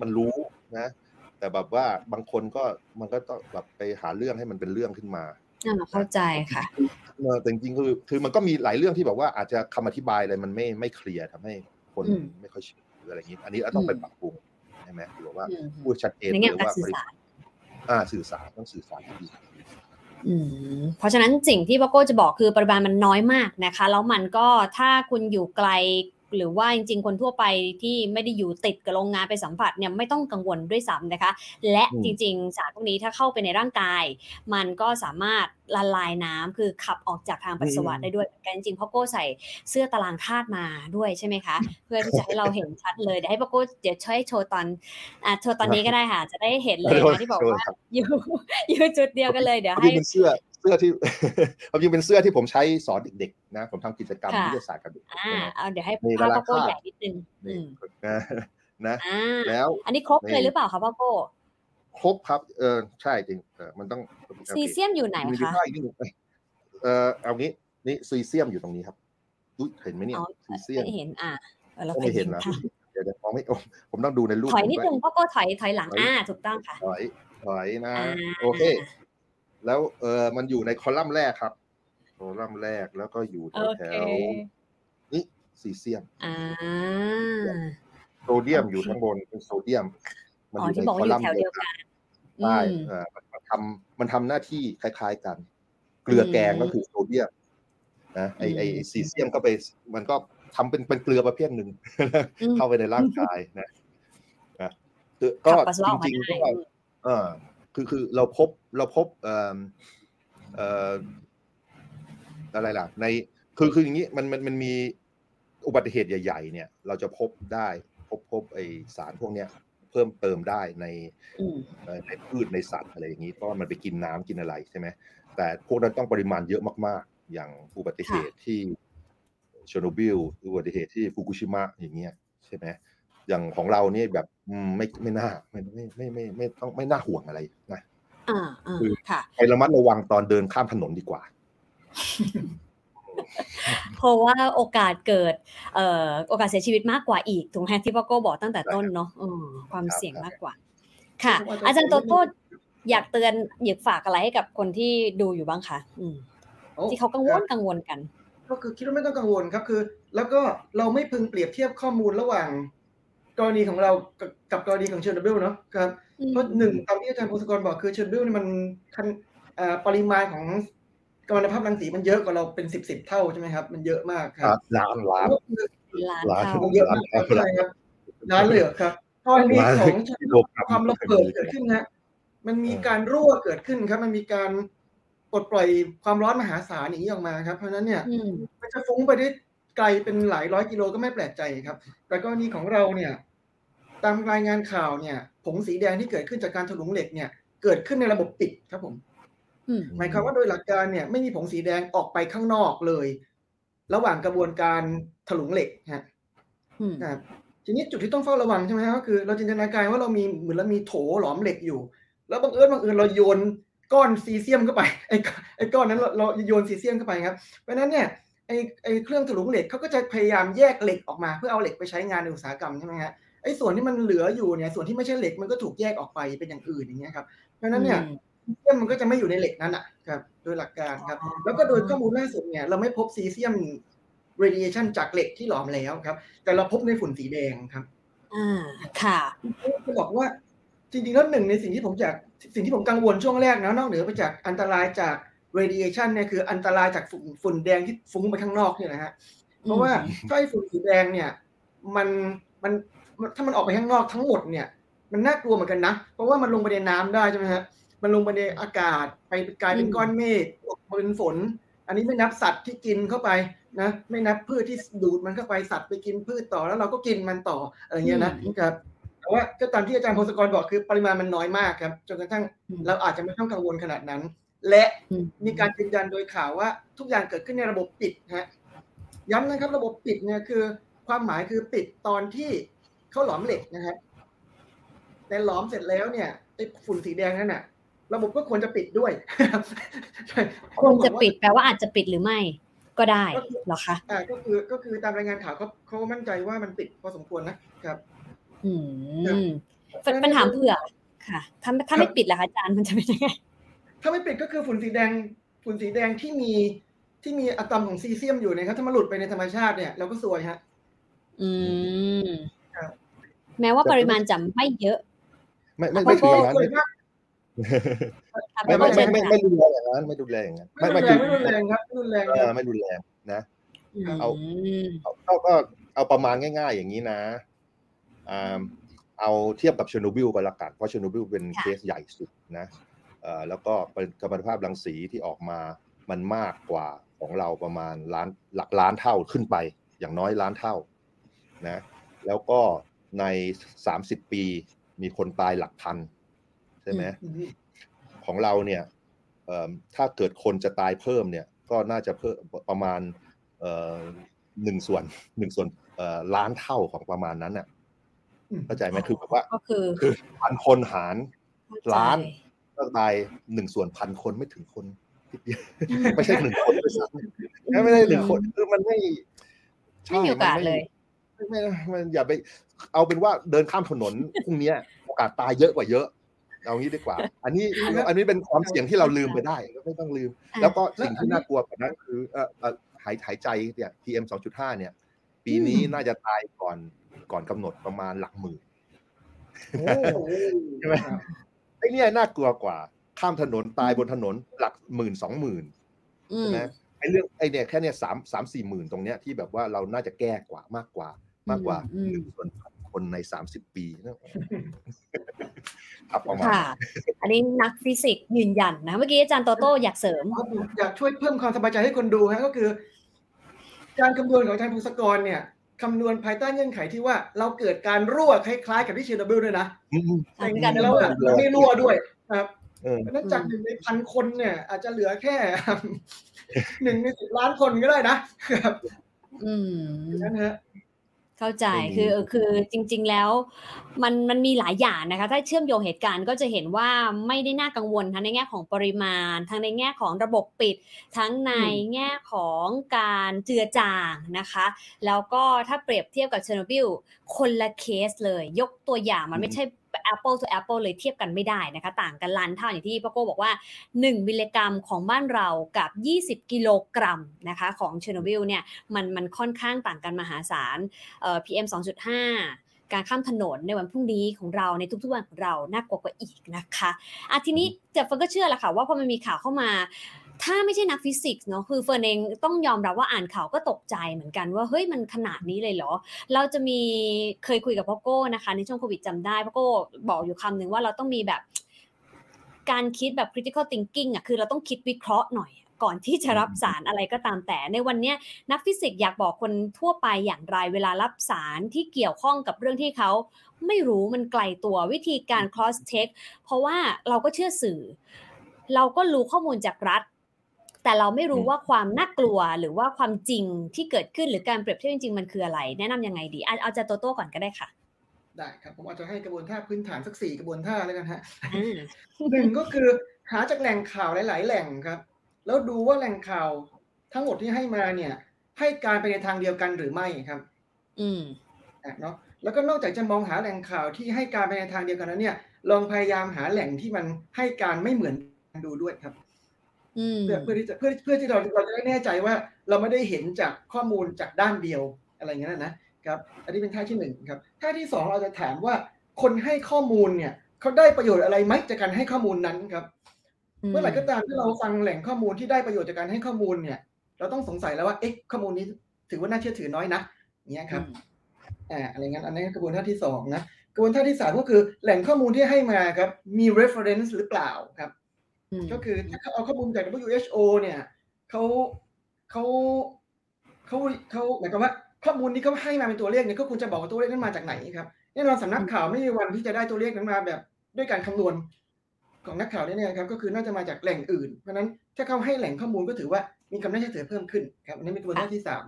มันรู้นะ แต่แบบว่าบางคนก็มันก็ต้องแบบไปหาเรื่องให้มันเป็นเรื่องขึ้นมาเข้าใจค่ะแต่จริงๆคือคือมันก็มีหลายเรื่องที่แบบว่าอาจจะคำอธิบายอะไรมันไม่ไม่เคลียร์ทำให้คนไม่ค่อยเชื่ออะไรอย่างนี้ อันนี้ต้องไปปรับปรุงใช่ไหมหรือว่าพูดชัดเจนหรือว่า อ่าสื่อสารต้องสื่อสารดีเพราะฉะนั้นสิ่งที่พ่อโก้จะบอกคือปริมาณมันน้อยมากนะคะ แล้วมันก็ถ้าคุณอยู่ไกล หรือว่าจริงๆ คนทั่วไปที่ไม่ได้อยู่ติดกับโรงงานไปสัมผัสเนี่ยไม่ต้องกังวลด้วยซ้ำนะคะ และจริงๆ สารพวกนี้ถ้าเข้าไปในร่างกาย มันก็สามารถละลายน้ำคือขับออกจากทางปัสสาวะได้ด้วยกันจริงๆพ่อโก้ใส่เสื้อตารางธาตุมาด้วยใช่ไหมคะ เพื่อที่จะให้เราเห็นชัดเลยเดี๋ยวให้พ่อโก้เดี๋ยวช่วยโชว์ตอนอ่าโชว์ตอนนี้ก็ได้ค่ะ จะได้เห็นเลยนะที่บอกว่าอยู่อยู่จุดเดียวกันเลยเดี๋ยวให้เสื้อเสื้อที่ความจริงเป็นเสื้อที่ผมใช้สอนเด็กๆนะ ผมทำกิจกรรมวิทยาศาสตร์กับเด็กอ่าเอาเดี๋ยวให้พ่อโก้ใหญ่นิดนึงนะนะแล้ว อันนี้ครบเลยหรือเปล่าครับพ่อโก้ครบครับเออใช่จริงเออมันต้องซีเซียมอยู่ไหนคะเออเอางี้นี่ซีเซียมอยู่ตรงนี้ครับเห็นไหมเนี่ยซีเซียมเห็นอ่าเราไม่เห็นนะเดี๋ยวมองไม่ผมต้องดูในรูปถอยนิดนึงพ่อโก้ถอยถอยหลังอ่าถูกต้องค่ะถอยถอยนะ โอเค แล้วเออมันอยู่ในคอลัมน์แรกครับ คอลัมน์แรกแล้วก็อยู่แถวนี่ซีเซียมโซเดียมอยู่ข้างบนเป็นโซเดียม มันอยู่ในคอลัมน์เดียวกันใช่เออมันทำมันทำหน้าที่คล้าย ๆกัน เกลือแกงก็คือโซเดียมนะไอไอซีเซียมก็ไป มันก็ทำเป็นเป็นเกลือประเภทหนึ่งเข้าไปในร่างกายนะก็จริงๆก็เออคือคือเราพบ เราพบเอ่อเอ่ออะไรล่ะ ในคือคืออย่างนี้มันมันมันมีอุบัติเหตุใหญ่ ๆ เนี่ย เราจะพบได้พบพบไอสารพวกเนี้ยเพิ่มเติมได้ในในพืชในสัตว์อะไรอย่างนี้เพราะมันไปกินน้ำกินอะไรใช่ไหมแต่พวกนั้นต้องปริมาณเยอะมาก ๆ อย่างอุบัติเหตุที่เชโนบิลอุบัติเหตุที่ฟุกุชิมะอย่างเงี้ยใช่ไหมอย่างของเรานี่แบบไม่ไม่น่าไม่ไม่ไม่ไม่ไม่ต้องไม่น่าห่วงอะไรนะอ่า คือค่ะไประมัดระวังตอนเดินข้ามถนนดีกว่า เพราะว่าโอกาสเกิดเอ่อโอกาสเสียชีวิตมากกว่าอีกถูกไหมที่พ่อโก้บอกตั้งแต่ต้นเนาะความเสี่ยงมากกว่า ค่ะ อาจารย์โตโต้อยากเตือนอยากฝากอะไรให้กับคนที่ดูอยู่บ้างคะอืมที่เขากังวลกังวลกัน ก็คือคิดว่าไม่ต้องกังวลครับคือ แล้วก็เราไม่พึงเปรียบเทียบข้อมูลระหว่าง กรณีของเรากับกรณีของเชอร์โนบิลเนาะครับเพราะหนึ่งตามที่อาจารย์พงศกรบอกคือเชอร์โนบิลนี่มันคันปริมาณของกัมมันตภาพรังสีมันเยอะกว่าเราเป็นสิบสิบเท่าใช่ไหมครับ มันเยอะมากครับล้านล้านล้านเยอะมากใช่ครับล้านเลยครับกรณีของความระเบิดเกิดขึ้นนะมันมีการรั่วเกิดขึ้นครับ มันมีการปลดปล่อยความร้อนมหาศาลอย่างนี้ออกมาครับ เพราะฉะนั้นเนี่ยมันจะฟุ้งไปได้ไกลเป็นหลายร้อยกิโลก็ไม่แปลกใจครับ แต่กรณีของเราเนี่ย ตามรายงานข่าวเนี่ยผงสีแดงที่เกิดขึ้นจากการถลุงเหล็กเนี่ย เกิดขึ้นในระบบปิดครับผมหมายความว่าโดยหลักการเนี่ยไม่มีผงสีแดงออกไปข้างนอกเลย ระหว่างกระบวนการถลุงเหล็กฮะครับทีนี้จุดที่ต้องเฝ้าระวังใช่ไหมครับก็คือ เราจินตนาการว่าเรามีเหมือนเรามีโถหลอมเหล็กอยู่ แล้วบังเอิญบังเอิญเราโยนก้อนซีเซียมเข้าไปไอ้ไอ้ก้อนนั้นเราเราโยนซีเซียมเข้าไปครับเพราะนั้นเนี่ยไอ้ไอ้เครื่องถลุงเหล็กเขาก็จะพยายามแยกเหล็กออกมา เพื่อเอาเหล็กไปใช้งานในอุตสาหกรรมใช่ไหมฮะ ไอ้ส่วนที่มันเหลืออยู่เนี่ยส่วนที่ไม่ใช่เหล็กมันก็ถูกแยกออกไปเป็นอย่างอื่นอย่างเงี้ยครับเพราะนั้นเนี่ยซีเซียมมันก็จะไม่อยู่ในเหล็กนั้นอะครับ โดยหลักการครับ แล้วก็โดยข้อมูลล่าสุดเนี่ยเราไม่พบซีเซียม radiation จากเหล็กที่หลอมแล้วครับ แต่เราพบในฝุ่นสีแดงครับอ่าค่ะจะบอกว่าจริงๆแล้วหนึ่งในสิ่งที่ผมอยากสิ่งที่ผมกังวลช่วงแรกนะนอกเหนือไปจากอันตรายจาก radiation เนี่ยคืออันตรายจากฝุ่นฝุ่นแดงที่ฟุ้งไปข้างนอกเนี่ยนะฮะเพราะว่าถ้าไอ้ฝุ่นสีแดงเนี่ย มันมัน ถ้ามันออกไปข้างนอกทั้งหมดเนี่ย มันน่ากลัวเหมือนกันนะ เพราะว่ามันลงไปในน้ำได้ใช่ไหมฮะมันลงไปในอากาศไปกลายเป็นก้อนเมฆเป็นฝน อันนี้ไม่นับสัตว์ที่กินเข้าไปนะไม่นับพืชที่ดูดมันเข้าไปสัตว์ไปกินพืชต่อแล้วเราก็กินมันต่ออะไรเงี้ยนะครับแต่ว่าก็ตามที่อาจารย์พงศกรบอกคือปริมาณมันน้อยมากครับจนกระทั่งเราอาจจะไม่ต้องกังวลขนาดนั้น และมีการยืนยันโดยข่าวว่าทุกอย่างเกิดขึ้นในระบบปิดฮะย้ำนะครับระบบปิดเนี่ยคือ ความหมายคือปิดตอนที่ เขาหลอมเหล็กนะครับแต่หลอมเสร็จแล้วเนี่ยไอ้ฝุ่นสีแดงนั่นน่ะ ระบบก็ควรจะปิดด้วยควรจะปิดแปลว่าอาจจะปิดหรือไม่ก็ได้เหรอคะอ่าก็คือก็คือตามรายงานข่าวเขาเขามั่นใจว่ามันปิดพอสมควรนะครับ อืมปัญหาเผื่อค่ะ ถ้าถ้าไม่ปิดล่ะคะอาจารย์มันจะเป็นยังไงถ้าไม่ปิดก็คือฝุ่นสีแดงฝุ่นสีแดงที่มีที่มีอะตอมของซีเซียมอยู่นะครับถ้ามันหลุดไปในธรรมชาติเนี่ยเราก็สวยฮะ อืม แม้ว่าปริมาณจะไม่เยอะ ไม่ไม่ไม่ถึงอย่างนั้นไม่ไม่ไม่ไม่ไม่รุนแรงอย่างนั้นไม่รุนแรงอย่างนั้นไม่ไม่ไม่รุนแรงครับไม่รุนแรงไม่รุนแรงนะเอาเอาก็เอาประมาณง่าย ๆ อย่างนี้นะเอาเทียบกับเชอร์โนบิลก็แล้วกันเพราะเชอร์โนบิลเป็นเคสใหญ่สุดนะแล้วก็เป็นกัมมันตภาพรังสีที่ออกมามันมากกว่าของเราประมาณล้านหลักล้านเท่าขึ้นไป อย่างน้อยล้านเท่านะแล้วก็ ในสามสิบปีมีคนตายหลักพันใช่ไหมของเราเนี่ยถ้าเกิดคนจะตายเพิ่มเนี่ยก็น่าจะเพิ่มประมาณหนึ่งส่วนหนึ่งส่วนล้านเท่าของประมาณนั้นน่ะเข้าใจไหมคือแบบว่าก็คือคือพันคนหารล้านก็ตายหนึ่งส่วนพันคนไม่ถึงคนไม่ใช่หนึ่งคนด้วยซ้ำไม่ได้หนึ่งคนคือมันไม่ไม่มีโอกาสเลยไม่ไม่อย่าไป เอาเป็นว่าเดินข้ามถนนพรุ่งนี้โอกาสตายเยอะกว่าเยอะ เอางี้ดีกว่า อันนี้อันนี้เป็นความเสี่ยงที่เราลืมไปได้ไม่ต้องลืม แล้วก็สิ่งที่น่ากลัวกว่านั้นคือเออหายหายใจเนี่ย PM 2.5 เนี่ย ปีนี้น่าจะตายก่อนก่อนกำหนดประมาณหลักหมื่นใช่ไหมไอ้นี่น่ากลัวกว่า ข้ามถนนตายบนถนนหลักหมื่นสองหมื่นใช่ไหมไอ้เรื่องไอ้เนี่ยแค่เนี่ยสามสามสี่หมื่นตรงเนี้ยที่แบบว่าเราน่าจะแก้กว่ามากกว่า มากกว่าหนึ่งส่วนคนในสามสิบปีครับประมาณอันนี้นักฟิสิกส์ยืนยันนะ เมื่อกี้อาจารย์โตโต้อยากเสริม อยากช่วยเพิ่มความสบายใจให้คนดูฮะก็คือ การคำนวณของอาจารย์ภูสกรเนี่ยคำนวณภายใต้เงื่อนไขที่ว่าเราเกิดการรั่วคล้ายๆกับที่เชนเบิลด้วยนะแต่การแล้วไม่รั่วด้วยครับนั่นจากหนึ่งในพันคนเนี่ย อาจจะเหลือแค่หนึ่งในสิบล้านคนก็ได้นะครับอืมนั่นฮะ เข้าใจคือคือจริง ๆ แล้วมันมันมีหลายอย่างนะคะ ถ้าเชื่อมโยงเหตุการณ์ก็จะเห็นว่าไม่ได้น่ากังวลทั้งในแง่ของปริมาณ ทั้งในแง่ของระบบปิด ทั้งในแง่ของการเจือจางนะคะ แล้วก็ถ้าเปรียบเทียบกับเชอร์โนบิลคนละเคสเลย ยกตัวอย่างมันไม่ใช่ Apple to Apple เลยเทียบกันไม่ได้นะคะ ต่างกันล้านเท่าอย่างที่พ่อโก้บอกว่า 1 มิลลิกรัมของบ้านเรากับ 20 กิโลกรัมนะคะของเชอร์โนบิลเนี่ยมันมันค่อนข้างต่างกันมหาศาลเอ่อ PM 2.5การข้ามถนนในวันพรุ่งนี้ของเราในทุกๆวันของเราน่ากลัวกว่าอีกนะคะอะทีนี้เจะเฟิร์ก็เชื่อแหละค่ะว่าพอมันมีข่าวเข้ามา ถ้าไม่ใช่นักฟิสิกส์เนาะคือเฟิร์นเองต้องยอมรับว่าอ่านข่าวก็ตกใจเหมือนกันว่าเฮ้ยมันขนาดนี้เลยเหรอ เราจะมีเคยคุยกับพ่อโก้นะคะ ในช่วงโควิดจำได้พ่อโก้บอกอยู่คำหนึ่งว่าเราต้องมีแบบการคิดแบบ critical thinking อะคือเราต้องคิดวิเคราะห์หน่อยก่อนที่จะรับสารอะไรก็ตามแต่ ในวันนี้นักฟิสิกส์อยากบอกคนทั่วไปอย่างไรเวลารับสารที่เกี่ยวข้องกับเรื่องที่เขาไม่รู้มันไกลตัววิธีการ cross check เพราะว่าเราก็เชื่อสื่อ เราก็รู้ข้อมูลจากรัฐ แต่เราไม่รู้ว่าความน่ากลัวหรือว่าความจริงที่เกิดขึ้นหรือการเปรียบเทียบจริงๆมันคืออะไร แนะนํำยังไงดีเอาจะโตโต้ก่อนก็ได้ค่ะ ได้ครับผมอาจจะให้กระบวนท่าพื้นฐานสักสี่กระบวนท่าแล้วกันฮะหนึ่งก็คือหาจากแหล่งข่าวหลาย ๆ แหล่งครับ แล้วดูว่าแหล่งข่าวทั้งหมดที่ให้มาเนี่ย ให้การไปในทางเดียวกันหรือไม่ครับ อืมเนาะแล้วก็นอกจากจะมองหาแหล่งข่าวที่ให้การไปในทางเดียวกันนั้นเนี่ย ลองพยายามหาแหล่งที่มันให้การไม่เหมือนดูด้วยครับ เพื่อเพื่อที่จะเพื่อเพื่อที่เราเราจะได้แน่ใจว่า เราไม่ได้เห็นจากข้อมูลจากด้านเดียวอะไรเงี้ยนะครับอันนี้เป็นท่าที่หนึ่งครับท่าที่สองเราจะถามว่าคนให้ข้อมูลเนี่ยเขาได้ประโยชน์อะไรไหมจากการให้ข้อมูลนั้นครับ เมื่อไหร่ก็ตามที่เราฟังแหล่งข้อมูลที่ได้ประโยชน์จากการให้ข้อมูลเนี่ย เราต้องสงสัยแล้วว่าเอ๊ะข้อมูลนี้ถือว่าน่าเชื่อถือน้อยนะเนี้ยครับอ่าอะไรเงี้ยอันนี้กระบวนท่าที่สองนะกระบวนท่าที่สามก็คือแหล่งข้อมูลที่ให้มาครับมี reference หรือเปล่าครับ ก็คือถ้าเขาเอาข้อมูลจาก WHO เนี่ยเขาเขาเขาเขาหมายความว่าข้อมูลนี้เขาให้มาเป็นตัวเลขเนี่ยก็ควรจะบอกว่าตัวเลขนั้นมาจากไหนครับแน่นอนสำนักข่าวไม่มีวันที่จะได้ตัวเลขนั้นมาแบบด้วยการคำนวณของนักข่าวเนี่ยครับก็คือน่าจะมาจากแหล่งอื่น เพราะนั้นถ้าเขาให้แหล่งข้อมูลก็ถือว่ามีความน่าเชื่อถือเพิ่มขึ้นครับอันนี้เป็นกระบวนการที่สาม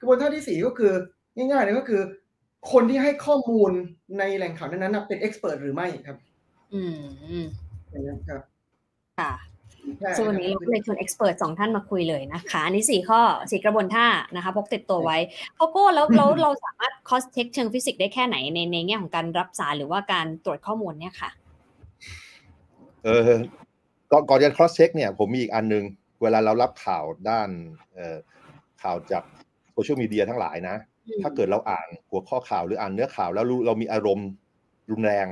กระบวนการที่สี่ก็คือง่ายๆเลยก็คือ คนที่ให้ข้อมูลในแหล่งข่าวนั้นๆเป็น expert หรือไม่ครับ อืมอย่างนี้ครับ ค่ะส่วนวันนี้เราเลยชวน expert สองท่านมาคุยเลยนะคะอันนี้สี่ข้อสี่กระบวนท่านะคะพกติดตัวไว้โกโก้แล้วเราเราสามารถ cross check เชิงฟิสิกส์ได้แค่ไหนในในแง่ของการรับสารหรือว่าการตรวจข้อมูลเนี่ยค่ะ เออก่อนก่อนจะ cross check เนี่ย ผมมีอีกอันนึง เวลาเรารับข่าวด้านเอ่อข่าวจากโซเชียลมีเดียทั้งหลายนะ ถ้าเกิดเราอ่านหัวข้อข่าวหรืออ่านเนื้อข่าวแล้วเรามีอารมณ์รุนแรง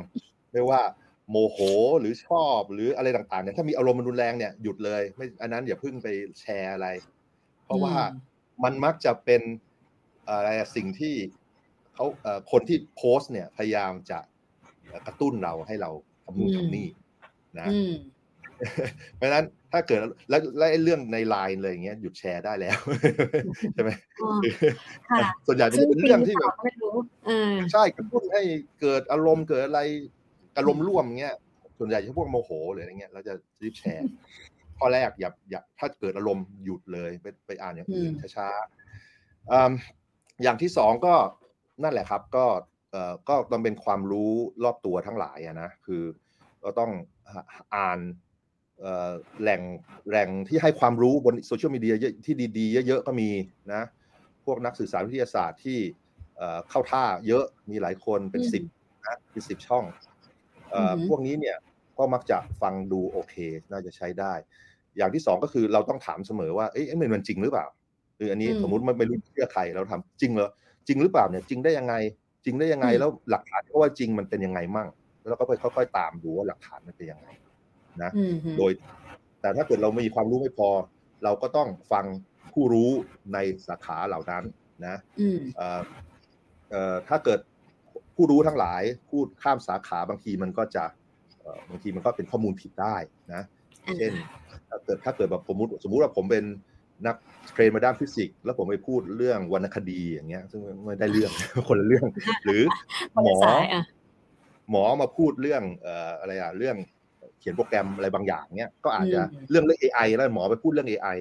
ไม่ว่า โมโหหรือชอบหรืออะไรต่างๆเนี่ยถ้ามีอารมณ์มันรุนแรงเนี่ยหยุดเลย ไม่อันนั้นอย่าเพิ่งไปแชร์อะไร เพราะว่ามันมักจะเป็นอะไรสิ่งที่เขาคนที่โพสต์เนี่ยพยายามจะกระตุ้นเราให้เราทำนู่นทำนี่นะเพราะฉะนั้นถ้าเกิดแล้วแล้วเรื่องในไลน์เลยอย่างเงี้ยหยุดแชร์ได้แล้วใช่ไหมส่วนใหญ่จะเป็นเรื่องที่แบบใช่กระตุ้นให้เกิดอารมณ์เกิดอะไร อารมณ์ร่วมเงี้ยส่วนใหญ่จะพวกโมโหหรืออะไรเงี้ยเราจะรีบแชร์ข้อแรกอย่าอย่าถ้าเกิดอารมณ์หยุดเลยไปไปอ่านอย่างอื่นช้าๆอย่างที่สองก็นั่นแหละครับ ก็เอ่อก็ต้องเป็นความรู้รอบตัวทั้งหลายอะนะคือ ก็ต้องอ่านแหล่งแหล่งที่ให้ความรู้บนโซเชียลมีเดียที่ดีๆ เยอะๆ ก็มีนะ พวกนักสื่อสารวิทยาศาสตร์ที่เข้าท่าเยอะมีหลายคนเป็นสิบนะเป็นสิบช่อง พวกนี้เนี่ยก็มักจะฟังดูโอเคน่าจะใช้ได้ อย่างที่สองก็คือเราต้องถามเสมอว่าเอ๊ะมันมันจริงหรือเปล่าคืออันนี้สมมุติมันไม่รู้เชื่อใครเราทำจริงเหรอจริงหรือเปล่าเนี่ยจริงได้ยังไง จริงได้ยังไงแล้วหลักฐานก็ว่าจริงมันเป็นยังไงมั่ง แล้วก็ไปค่อยๆตามดูว่าหลักฐานมันเป็นยังไงนะ โดย แต่ถ้าเกิดเราไม่มีความรู้ไม่พอ เราก็ต้องฟังผู้รู้ในสาขาเหล่านั้นนะถ้าเกิด ผู้รู้ทั้งหลายพูดข้ามสาขาบางทีมันก็จะบางทีมันก็เป็นข้อมูลผิดได้นะ เช่นถ้าเกิดถ้าเกิดแบบสมมติสมมุติว่าผมเป็นนักเทรนมาด้านฟิสิกส์แล้วผมไปพูดเรื่องวรรณคดีอย่างเงี้ย ซึ่งไม่ได้เรื่องคนละเรื่อง หรือหมอหมอมาพูดเรื่องเอ่ออะไรอะเรื่องเขียนโปรแกรมอะไรบางอย่างเนี้ยก็อาจจะเรื่องเรื่อง AI แล้วหมอไปพูดเรื่อง AI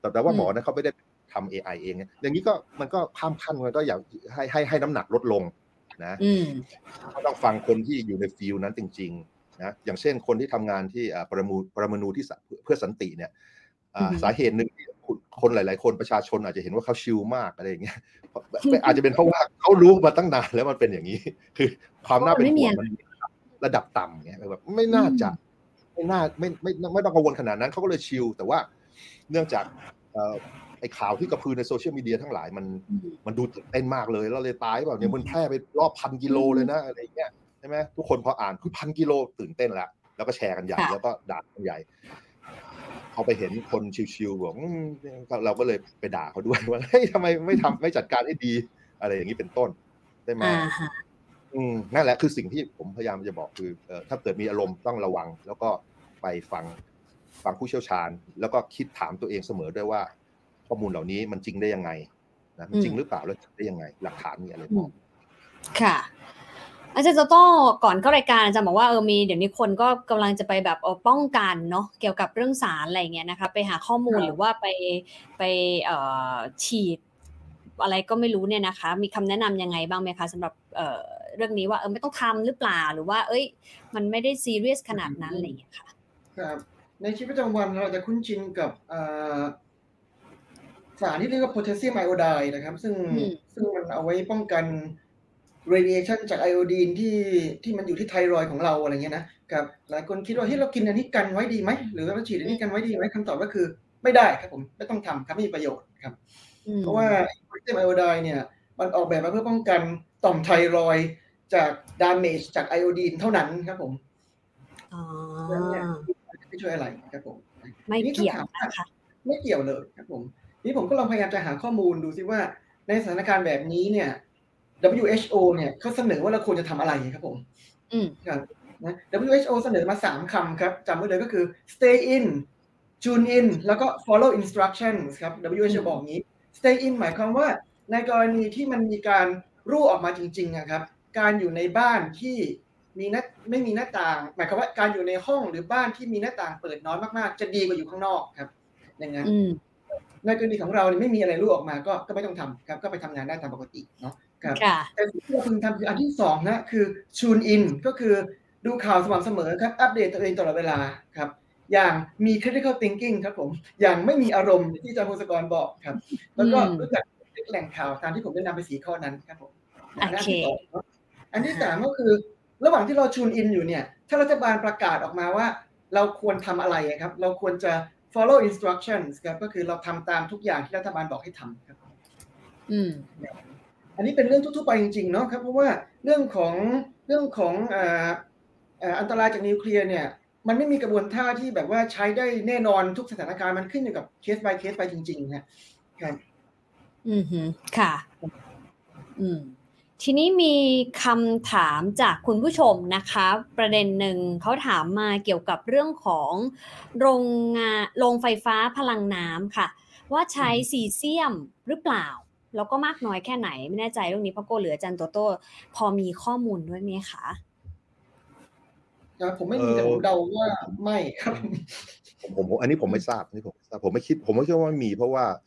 แต่แต่ว่าหมอนั้นเขาไม่ได้ทำ AI เองอย่างนี้ก็มันก็ข้ามขั้นมันก็อยากให้ให้ให้น้ำหนักลดลง นะก็ต้องฟังคนที่อยู่ในฟิลนั้นจริงๆนะอย่างเช่นคนที่ทำงานที่ปรมูปรมาณูที่เพื่อสันติเนี่ยสาเหตุหนึ่งคนหลาย ๆ คนประชาชนอาจจะเห็นว่าเขาชิลมากอะไรอย่างเงี้ยอาจจะเป็นเพราะว่าเขารู้มาตั้งนานแล้วมันเป็นอย่างนี้ คือความน่าเป็นห่วงมันระดับต่ำเงี้ยแบบไม่น่าจะไม่น่าไม่ไม่ไม่ต้องกังวลขนาดนั้นเขาก็เลยชิลแต่ว่าเนื่องจาก ไอ้ข่าวที่กระพือในโซเชียลมีเดียทั้งหลายมันมันดูตื่นเต้นมากเลยแล้วเลยตายแบบเนี่ยมันแพร่ไปรอบพันกิโลเลยนะอะไรเงี้ยใช่ไหมทุกคนพออ่านคือพันกิโลตื่นเต้นแล้วแล้วก็แชร์กันใหญ่แล้วก็ด่ากันใหญ่เขาไปเห็นคนชิวๆบอกเราก็เลยไปด่าเขาด้วยว่าเฮ้ยทำไมไม่ทำไม่จัดการให้ดี อะไรอย่างนี้เป็นต้นได้ไหมอืมนั่นแหละคือสิ่งที่ผมพยายามจะบอกคือเอถ้าเกิดมีอารมณ์ต้องระวัง แล้วก็ไปฟังฟังผู้เชี่ยวชาญ แล้วก็คิดถามตัวเองเสมอด้วยว่า ข้อมูลเหล่านี้มันจริงได้ยังไงนะมันจริงหรือเปล่าแล้วได้ยังไง หลักฐานมีอะไรบ้างค่ะอาจารย์โตโต้ก่อนเข้ารายการอาจารย์บอกว่าเออมีเดี๋ยวนี้คนก็กำลังจะไปแบบเออป้องกันเนาะเกี่ยวกับเรื่องสารอะไรเงี้ยนะคะไปหาข้อมูลครับหรือว่าไปไปเอ่อฉีดอะไรก็ไม่รู้เนี่ยนะคะ มีคำแนะนำยังไงบ้างไหมคะสำหรับเอ่อเรื่องนี้ว่าเออไม่ต้องทำหรือเปล่าหรือว่า เอ้ย มันไม่ได้ซีเรียสขนาดนั้นอะไรอย่างเงี้ยค่ะครับในชีวิตประจำวันเราจะคุ้นชินกับอ่า สารที่เรียกว่าโพแทสเซียมไอโอไดด์นะครับ ซึ่งอืมซึ่งมันเอาไว้ป้องกัน radiation จากไอโอดีนที่ที่มันอยู่ที่ไทรอยด์ของเราอะไรเงี้ยนะครับหลายคนคิดว่าเฮ้ยเรากินอันนี้กันไว้ดีไหม หรือเราฉีดอันนี้กันไว้ดีไหมคำตอบก็คือไม่ได้ครับผมไม่ต้องทำครับไม่มีประโยชน์ครับอืมเพราะว่าโพแทสเซียมไอโอไดด์เนี่ย มันออกแบบมาเพื่อป้องกันต่อมไทรอยด์จากดามเมจจากไอโอดีนเท่านั้นครับผมอ๋อเพราะฉะนั้นเนี่ยไม่ช่วยอะไรครับผม ไม่เกี่ยวนะคะไม่เกี่ยวเลยครับผม นี่ผมก็ลองพยายามจะหาข้อมูลดูซิว่าในสถานการณ์แบบนี้เนี่ย WHO เนี่ยเขาเสนอว่าเราควรจะทำอะไรครับผมอืมครับนะ WHO เสนอมาสามคำครับจำไว้เลยก็คือ stay in tune in แล้วก็ follow instructions ครับ WHO บอกงี้ stay in หมายความว่า ในกรณีที่มันมีการรั่วออกมาจริงๆนะครับ การอยู่ในบ้านที่มีหน้าไม่มีหน้าต่าง หมายความว่าการอยู่ในห้องหรือบ้านที่มีหน้าต่างเปิดน้อยมากๆ จะดีกว่าอยู่ข้างนอกครับอย่างนั้นอืม ในกรณีของเราเนี่ยไม่มีอะไรรั่วออกมาก็ก็ไม่ต้องทำครับก็ไปทำงานได้ตามปกติเนาะครับค่ะแต่สิ่งที่เราพึงทำคืออันที่สองนะคือ tune in ก็คือดูข่าวสม่ำเสมอครับอัปเดตตัวเองตลอดเวลาครับอย่างมี critical thinking ครับผม อย่างไม่มีอารมณ์ที่อาจารย์พงศกรบอกครับ แล้วก็อืมรู้จักแหล่งข่าวตามที่ผมได้นำไปสีข้อนั้นครับผมโอเคนที่สองเนอะอันที่สามก็คือ ระหว่างที่เรา tune in อยู่เนี่ย ถ้ารัฐบาลประกาศออกมาว่า เราควรทำอะไรครับ เราควรจะ follow instructions ครับก็คือเราทำตามทุกอย่างที่รัฐบาลบอกให้ทำครับอืมอันนี้เป็นเรื่องทั่วๆไปจริงๆเนาะครับเพราะว่าเรื่องของเรื่องของเอ่อเอ่ออันตรายจากนิวเคลียร์เนี่ยมันไม่มีกระบวนท่าที่แบบว่าใช้ได้แน่นอนทุกสถานการณ์มันขึ้นอยู่กับเคส by เคสไปจริงๆนะครับอืมฮึค่ะ อืม ทีนี้มีคำถามจากคุณผู้ชมนะคะ ประเด็นหนึ่งเขาถามมาเกี่ยวกับเรื่องของโรงงานโรงไฟฟ้าพลังน้ำค่ะ ว่าใช้ซีเซียมหรือเปล่า แล้วก็มากน้อยแค่ไหน ไม่แน่ใจเรื่องนี้เพราะโกเหลืออาจันโตโต้พอมีข้อมูลด้วยไหมคะนะผมไม่มีแต่ผมเดาว่าไม่ครับผมผมอันนี้ผมไม่ทราบอันนี้ผมไม่ทราบผมไม่คิด ผมไม่คิดว่ามีเพราะว่าเออ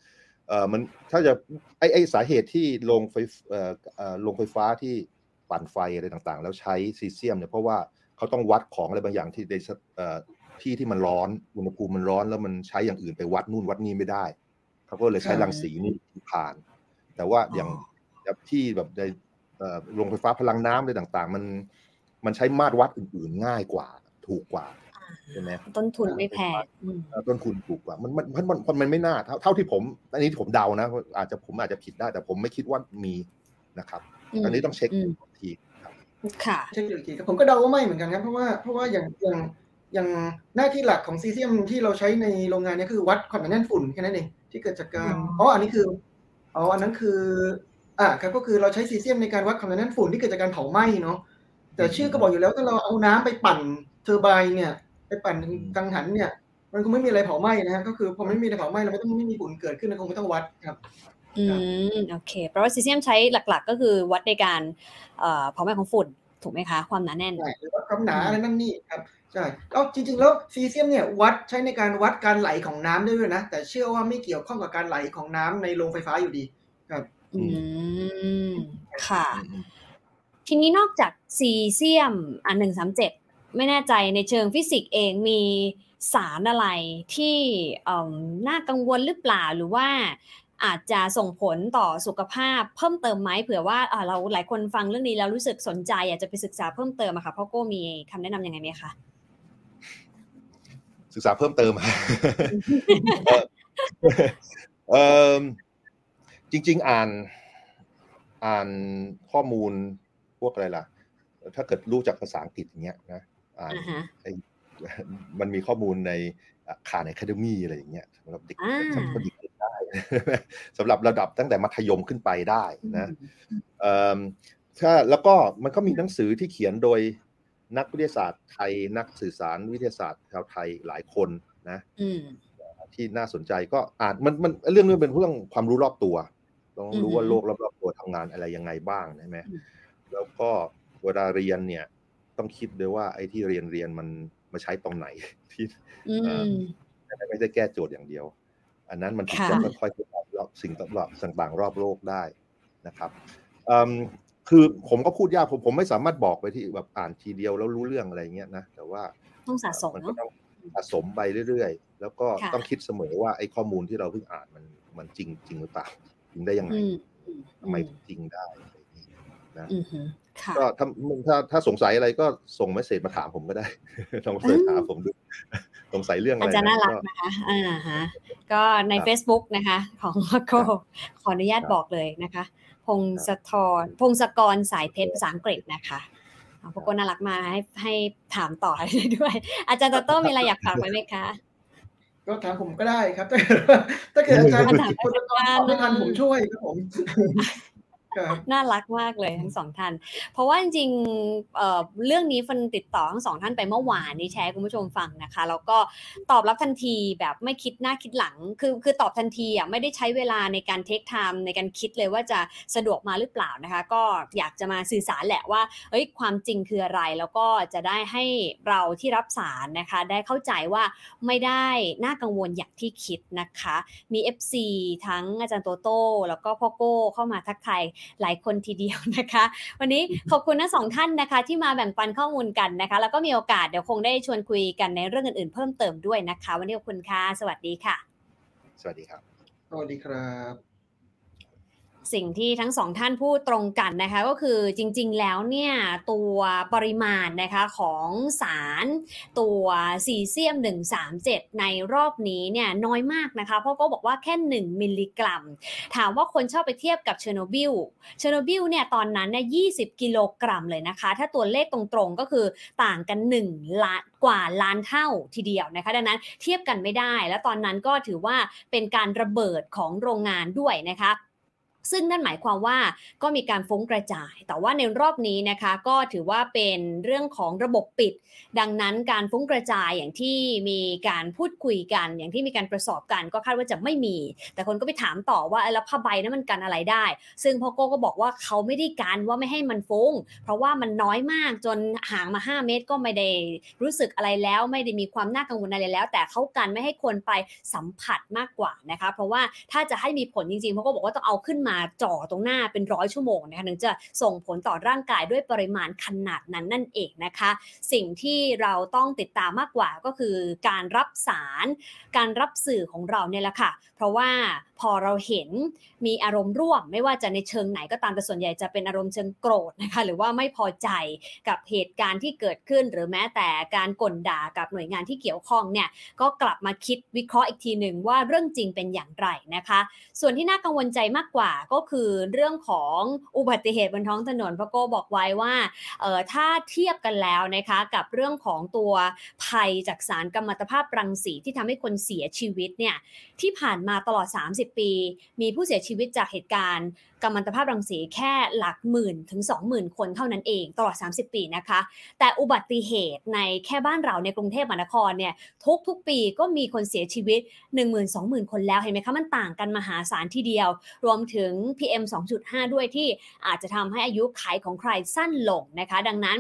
มันถ้าจะไอไอสาเหตุที่โรงไฟเอ่อเอ่อโรงไฟฟ้าที่ปั่นไฟอะไรต่างๆ แล้วใช้ซีเซียมเนี่ยเพราะว่าเขาต้องวัดของอะไรบางอย่างที่ในสเอ่อที่ที่มันร้อนอุณหภูมิมันร้อนแล้วมันใช้อย่างอื่นไปวัดนู่นวัดนี่ไม่ได้เขาก็เลยใช้ครับรังสีนี่ผ่าน แต่ว่าอย่างแบบที่แบบในเอ่อโรงไฟฟ้าพลังน้ำอะไรต่าง ๆ มันมันใช้มาตรวัดอื่น ๆ ง่ายกว่า ถูกกว่า ใช่ไหมต้นทุนไม่แพงอืมเอ่อต้นทุนถูกกว่ามันมันมันมันมันไม่น่าเท่า เท่าที่ผม อันนี้ผมเดานะ อาจจะผมอาจจะผิดได้ แต่ผมไม่คิดว่ามีนะครับ อันนี้ต้องเช็คอืมอีกทีครับค่ะเช็คดูอีกทีครับผมก็เดาว่าไม่เหมือนกันครับเพราะว่าเพราะว่าอย่างอย่างอย่างหน้าที่หลักของซีเซียมที่เราใช้ในโรงงานเนี้ยคือวัดความหนาแน่นฝุ่นแค่นั้นเองที่เกิดจากการอ๋ออ๋อ๋ออันนี้คืออ๋ออันนั้นคืออ่าครับก็คือเราใช้ซีเซียมในการวัดความหนาแน่นฝุ่นที่เกิดจากการเผาไหม้เนาะแต่ชื่อก็บอกอยู่แล้วถ้าเราเอาน้ำไปปั่น turbine เนี่ยไปปั่นกังหันเนี่ย มันคงไม่มีอะไรเผาไหม้นะฮะก็คือพอไม่มีอะไรเผาไหม้เราไม่ต้องไม่มีฝุ่นเกิดขึ้นเราคงไม่ต้องวัดครับ อืมโอเคเพราะว่าซีเซียมใช้หลัก ๆ ก็คือวัดในการเอ่อเผาไหม้ของฝุ่นถูกไหมคะความหนาแน่นใช่หรือว่าความหนาอะไรนั่นนี่ครับใช่แล้วจริง ๆ แล้วซีเซียมเนี่ยวัดใช้ในการวัดการไหลของน้ำได้ด้วยนะ แต่เชื่อว่าไม่เกี่ยวข้องกับการไหลของน้ำในโรงไฟฟ้าอยู่ดีอืมค่ะอืมทีนี้นอกจากซีเซียมอันหนึ่งสามเจ็ด ไม่แน่ใจในเชิงฟิสิกส์เองมีสารอะไรที่เอิ่มน่ากังวลหรือเปล่าหรือว่าอาจจะส่งผลต่อสุขภาพเพิ่มเติมไหมเผื่อว่าอ่าเราหลายคนฟังเรื่องนี้แล้วรู้สึกสนใจอยากจะไปศึกษาเพิ่มเติมอะค่ะพ่อโก้มีคำแนะนำยังไงไหมคะศึกษาเพิ่มเติมเอ่อเอ่อจริง ๆ อ่านอ่านข้อมูลพวกอะไรล่ะ ถ้าเกิดรู้จากภาษาอังกฤษอย่างเงี้ยนะ อ่านอ่าฮะไอ้มันมีข้อมูลในคา n อะคาเดมี่อะไรอย่างเงี้ยสำหรับเด็กอ่าสำหรับเด็กได้สำหรับระดับตั้งแต่มัธยมขึ้นไปได้นะเอ่อถ้าแล้วก็มันก็มีหนังสือที่เขียนโดยนักวิทยาศาสตร์ไทย นักสื่อสารวิทยาศาสตร์ชาวไทยหลายคนนะอืมที่น่าสนใจก็อ่านมันมันเรื่องนี้เป็นเรื่องความรู้รอบตัวต้องรู้อือฮึว่าโลกรอบๆตัวทำงานอะไรยังไงบ้างใช่ไหมอืมแล้วก็เวลาเรียนเนี่ย ต้องคิดด้วยว่าไอ้ที่เรียนเรียนมันมาใช้ตรงไหนที่อืเอ่อมไม่ได้แก้โจทย์อย่างเดียว อันนั้นมันถึงค่ะจะค่อยๆรอบสิ่งต่างๆรอบโลกได้นะครับเอิ่มคือผมก็พูดยากผมผมไม่สามารถบอกไปที่แบบอ่านทีเดียวแล้วรู้เรื่องอะไรเงี้ยนะแต่ว่าต้องสะสมมันก็เนาะต้องสะสมไปเรื่อยๆ แล้วก็ค่ะต้องคิดเสมอว่าไอ้ข้อมูลที่เราเพิ่งอ่านมันมันจริงจริงหรือเปล่าจริงได้ยังไงอืมทำไมจริงได้อะไรอย่างนี้นะอืมอืมค่ะ ก็ถ้าถ้าถ้าสงสัยอะไรก็ส่งเมสเซจมาถามผมก็ได้ลองเสิร์ชหาผมดูสงสัยเรื่องอะอาไรจารย์น่ารักก็นะคะอ่าฮะก็ในครับ Facebook นะคะ ของมาโกครับขออนุญาตครับบอกเลยนะคะ พงศธรพงศกรสายเพชรภาษาอังกฤษนะคะอ่าพวกก็น่ารักมากให้ให้ถามต่อได้ด้วย อาจารย์โตโต้มีอะไรอยากฝากไว้ไหมคะก็ถามผมก็ได้ครับ ถ้าเกิดว่าถ้าเกิดอาจารย์คำถามคนละตอบไม่ทันผมช่วยครับผมครับ น่ารักมากเลยทั้งสองท่าน เพราะว่าจริงๆเอ่อเรื่องนี้ฟันติดต่อทั้งสองท่านไปเมื่อวานนี้แชร์ให้คุณผู้ชมฟังนะคะ แล้วก็ตอบรับทันทีแบบไม่คิดหน้าคิดหลัง คือคือตอบทันทีอะไม่ได้ใช้เวลาในการเทคไทม์ในการคิดเลยว่าจะสะดวกมาหรือเปล่านะคะ ก็อยากจะมาสื่อสารแหละว่าเอ้ยความจริงคืออะไรแล้วก็จะได้ให้เราที่รับสารนะคะ ได้เข้าใจว่าไม่ได้น่ากังวลอย่างที่คิดนะคะ มี FC ทั้งอาจารย์โตโต้แล้วก็พ่อโก้เข้ามาทักทายหลายคนทีเดียวนะคะ วันนี้ขอบคุณทั้งสองท่านนะคะ ที่มาแบ่งปันข้อมูลกันนะคะ แล้วก็มีโอกาสเดี๋ยวคงได้ชวนคุยกันในเรื่องอื่นๆ เพิ่มเติมด้วยนะคะ วันนี้ขอบคุณค่ะ สวัสดีค่ะ สวัสดีครับ สวัสดีครับ สิ่งที่ทั้งสองท่านพูดตรงกันนะคะก็คือจริงๆแล้วเนี่ยตัวปริมาณนะคะของสารตัวซีเซียม 137 ในรอบนี้เนี่ยน้อยมากนะคะเพราะก็บอกว่าแค่ 1 มิลลิกรัม ถามว่าคนชอบไปเทียบกับเชอร์โนบิลเชอร์โนบิลเนี่ยตอนนั้นเนี่ย20 กิโลกรัมเลยนะคะ ถ้าตัวเลขตรงๆก็คือต่างกัน 1 ล้านกว่าล้านเท่าทีเดียวนะคะดังนั้นเทียบกันไม่ได้ และตอนนั้นก็ถือว่าเป็นการระเบิดของโรงงานด้วยนะคะ ซึ่งนั่นหมายความว่าก็มีการฟุ้งกระจาย แต่ว่าในรอบนี้นะคะก็ถือว่าเป็นเรื่องของระบบปิด ดังนั้นการฟุ้งกระจายอย่างที่มีการพูดคุยกัน อย่างที่มีการประสอบกันก็คาดว่าจะไม่มี แต่คนก็ไปถามต่อว่าแล้วผ้าใบนั้นมันกันอะไรได้ ซึ่งพ่อโก้ก็บอกว่าเขาไม่ได้กันว่าไม่ให้มันฟุ้งเพราะว่ามันน้อยมากจนห่างมา 5 เมตรก็ไม่ได้รู้สึกอะไรแล้ว ไม่ได้มีความน่ากังวลอะไรแล้ว แต่เขากันไม่ให้คนไปสัมผัสมากกว่านะคะเพราะว่าถ้าจะให้มีผลจริงๆพ่อโก้บอกว่าต้องเอาขึ้นมาจ่อตรงหน้าเป็นร้อยชั่วโมงนะคะถึงจะส่งผลต่อร่างกายด้วยปริมาณขนาดนั้นนั่นเองนะคะ สิ่งที่เราต้องติดตามมากกว่าก็คือการรับสาร การรับสื่อของเราเนี่ยแหละค่ะ เพราะว่า อเราเห็นมีอารมณ์ร่วม ไม่ว่าจะในเชิงไหนก็ตามแต่ส่วนใหญ่จะเป็นอารมณ์เชิงโกรธนะคะหรือว่าไม่พอใจกับเหตุการณ์ที่เกิดขึ้น หรือแม้แต่การกลด่ากับหน่วยงานที่เกี่ยวข้องเนี่ยก็กลับมาคิดวิเคราะห์อีกทีหนึ่งว่าเรื่องจริงเป็นอย่างไรนะคะ ส่วนที่น่ากังวลใจมากกว่าก็คือเรื่องของอุบัติเหตุบนท้องถนนพระโกบอกไว้ว่าเออถ้าเทียบกันแล้วนะคะกับเรื่องของตัวภัยจากสารกัมมันตภาพรังสีที่ทำให้คนเสียชีวิตเนี่ยที่ผ่านมาตลอด 30ปี มีผู้เสียชีวิตจากเหตุการณ์กัมมันตภาพรังสีแค่หลักหมื่นถึง 20,000 คนเท่านั้นเองตลอด 30 ปีนะคะ แต่อุบัติเหตุในแค่บ้านเราในกรุงเทพมหานครเนี่ยทุกๆปีก็มีคนเสียชีวิต 10,000-20,000 คนแล้วเห็นไหมคะมันต่างกันมหาศาลทีเดียว รวมถึง PM 2.5 ด้วยที่อาจจะทำให้อายุขัยของใครสั้นลงนะคะ ดังนั้น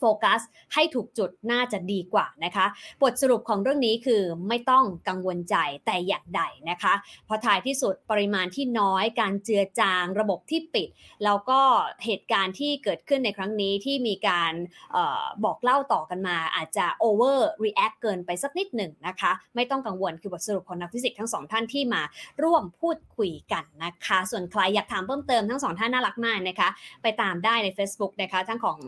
โฟกัสให้ถูกจุดน่าจะดีกว่านะคะ บทสรุปของเรื่องนี้คือไม่ต้องกังวลใจแต่อย่างใดนะคะ เพราะท้ายที่สุดปริมาณที่น้อยการเจือจางระบบที่ปิด แล้วก็เหตุการณ์ที่เกิดขึ้นในครั้งนี้ที่มีการออบอกเล่าต่อกันมา อาจจะ over react เกินไปสักนิดหนึ่งนะคะ ไม่ต้องกังวลคือบทสรุปของนักฟิสิกส์ทั้งสองท่านที่มาร่วมพูดคุยกันนะคะ ส่วนใครอยากถามเพิ่มเติมทั้งสองท่านน่ารักมากนะคะ ไปตามได้ใน Facebook นะคะทั้งของ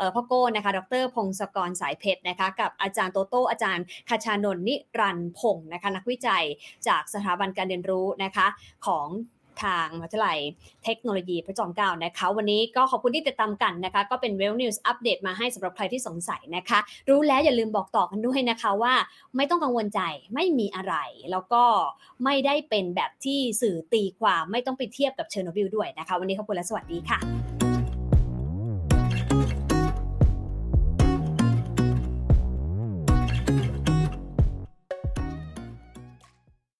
ออพ่อโก้นะคะคะ ดรพงศกรสายเพชรนะคะ กับอาจารย์โตโต้อาจารย์คชานนท์นิรันท์พงศ์นะคะ นักวิจัยจากสถาบันการเรียนรู้นะคะของทางมหาวิทยาลัยเทคโนโลยีพระจอมเกล้านะคะ วันนี้ก็ขอบคุณที่ติดตามกันนะคะ ก็เป็น Well News อัปเดตมาให้สำหรับใครที่สงสัยนะคะ รู้แล้วอย่าลืมบอกต่อกันด้วยนะคะว่าไม่ต้องกังวลใจไม่มีอะไร แล้วก็ไม่ได้เป็นแบบที่สื่อตีความไม่ต้องไปเทียบกับเชอร์โนบิลด้วยนะคะ วันนี้ขอบคุณและสวัสดีค่ะ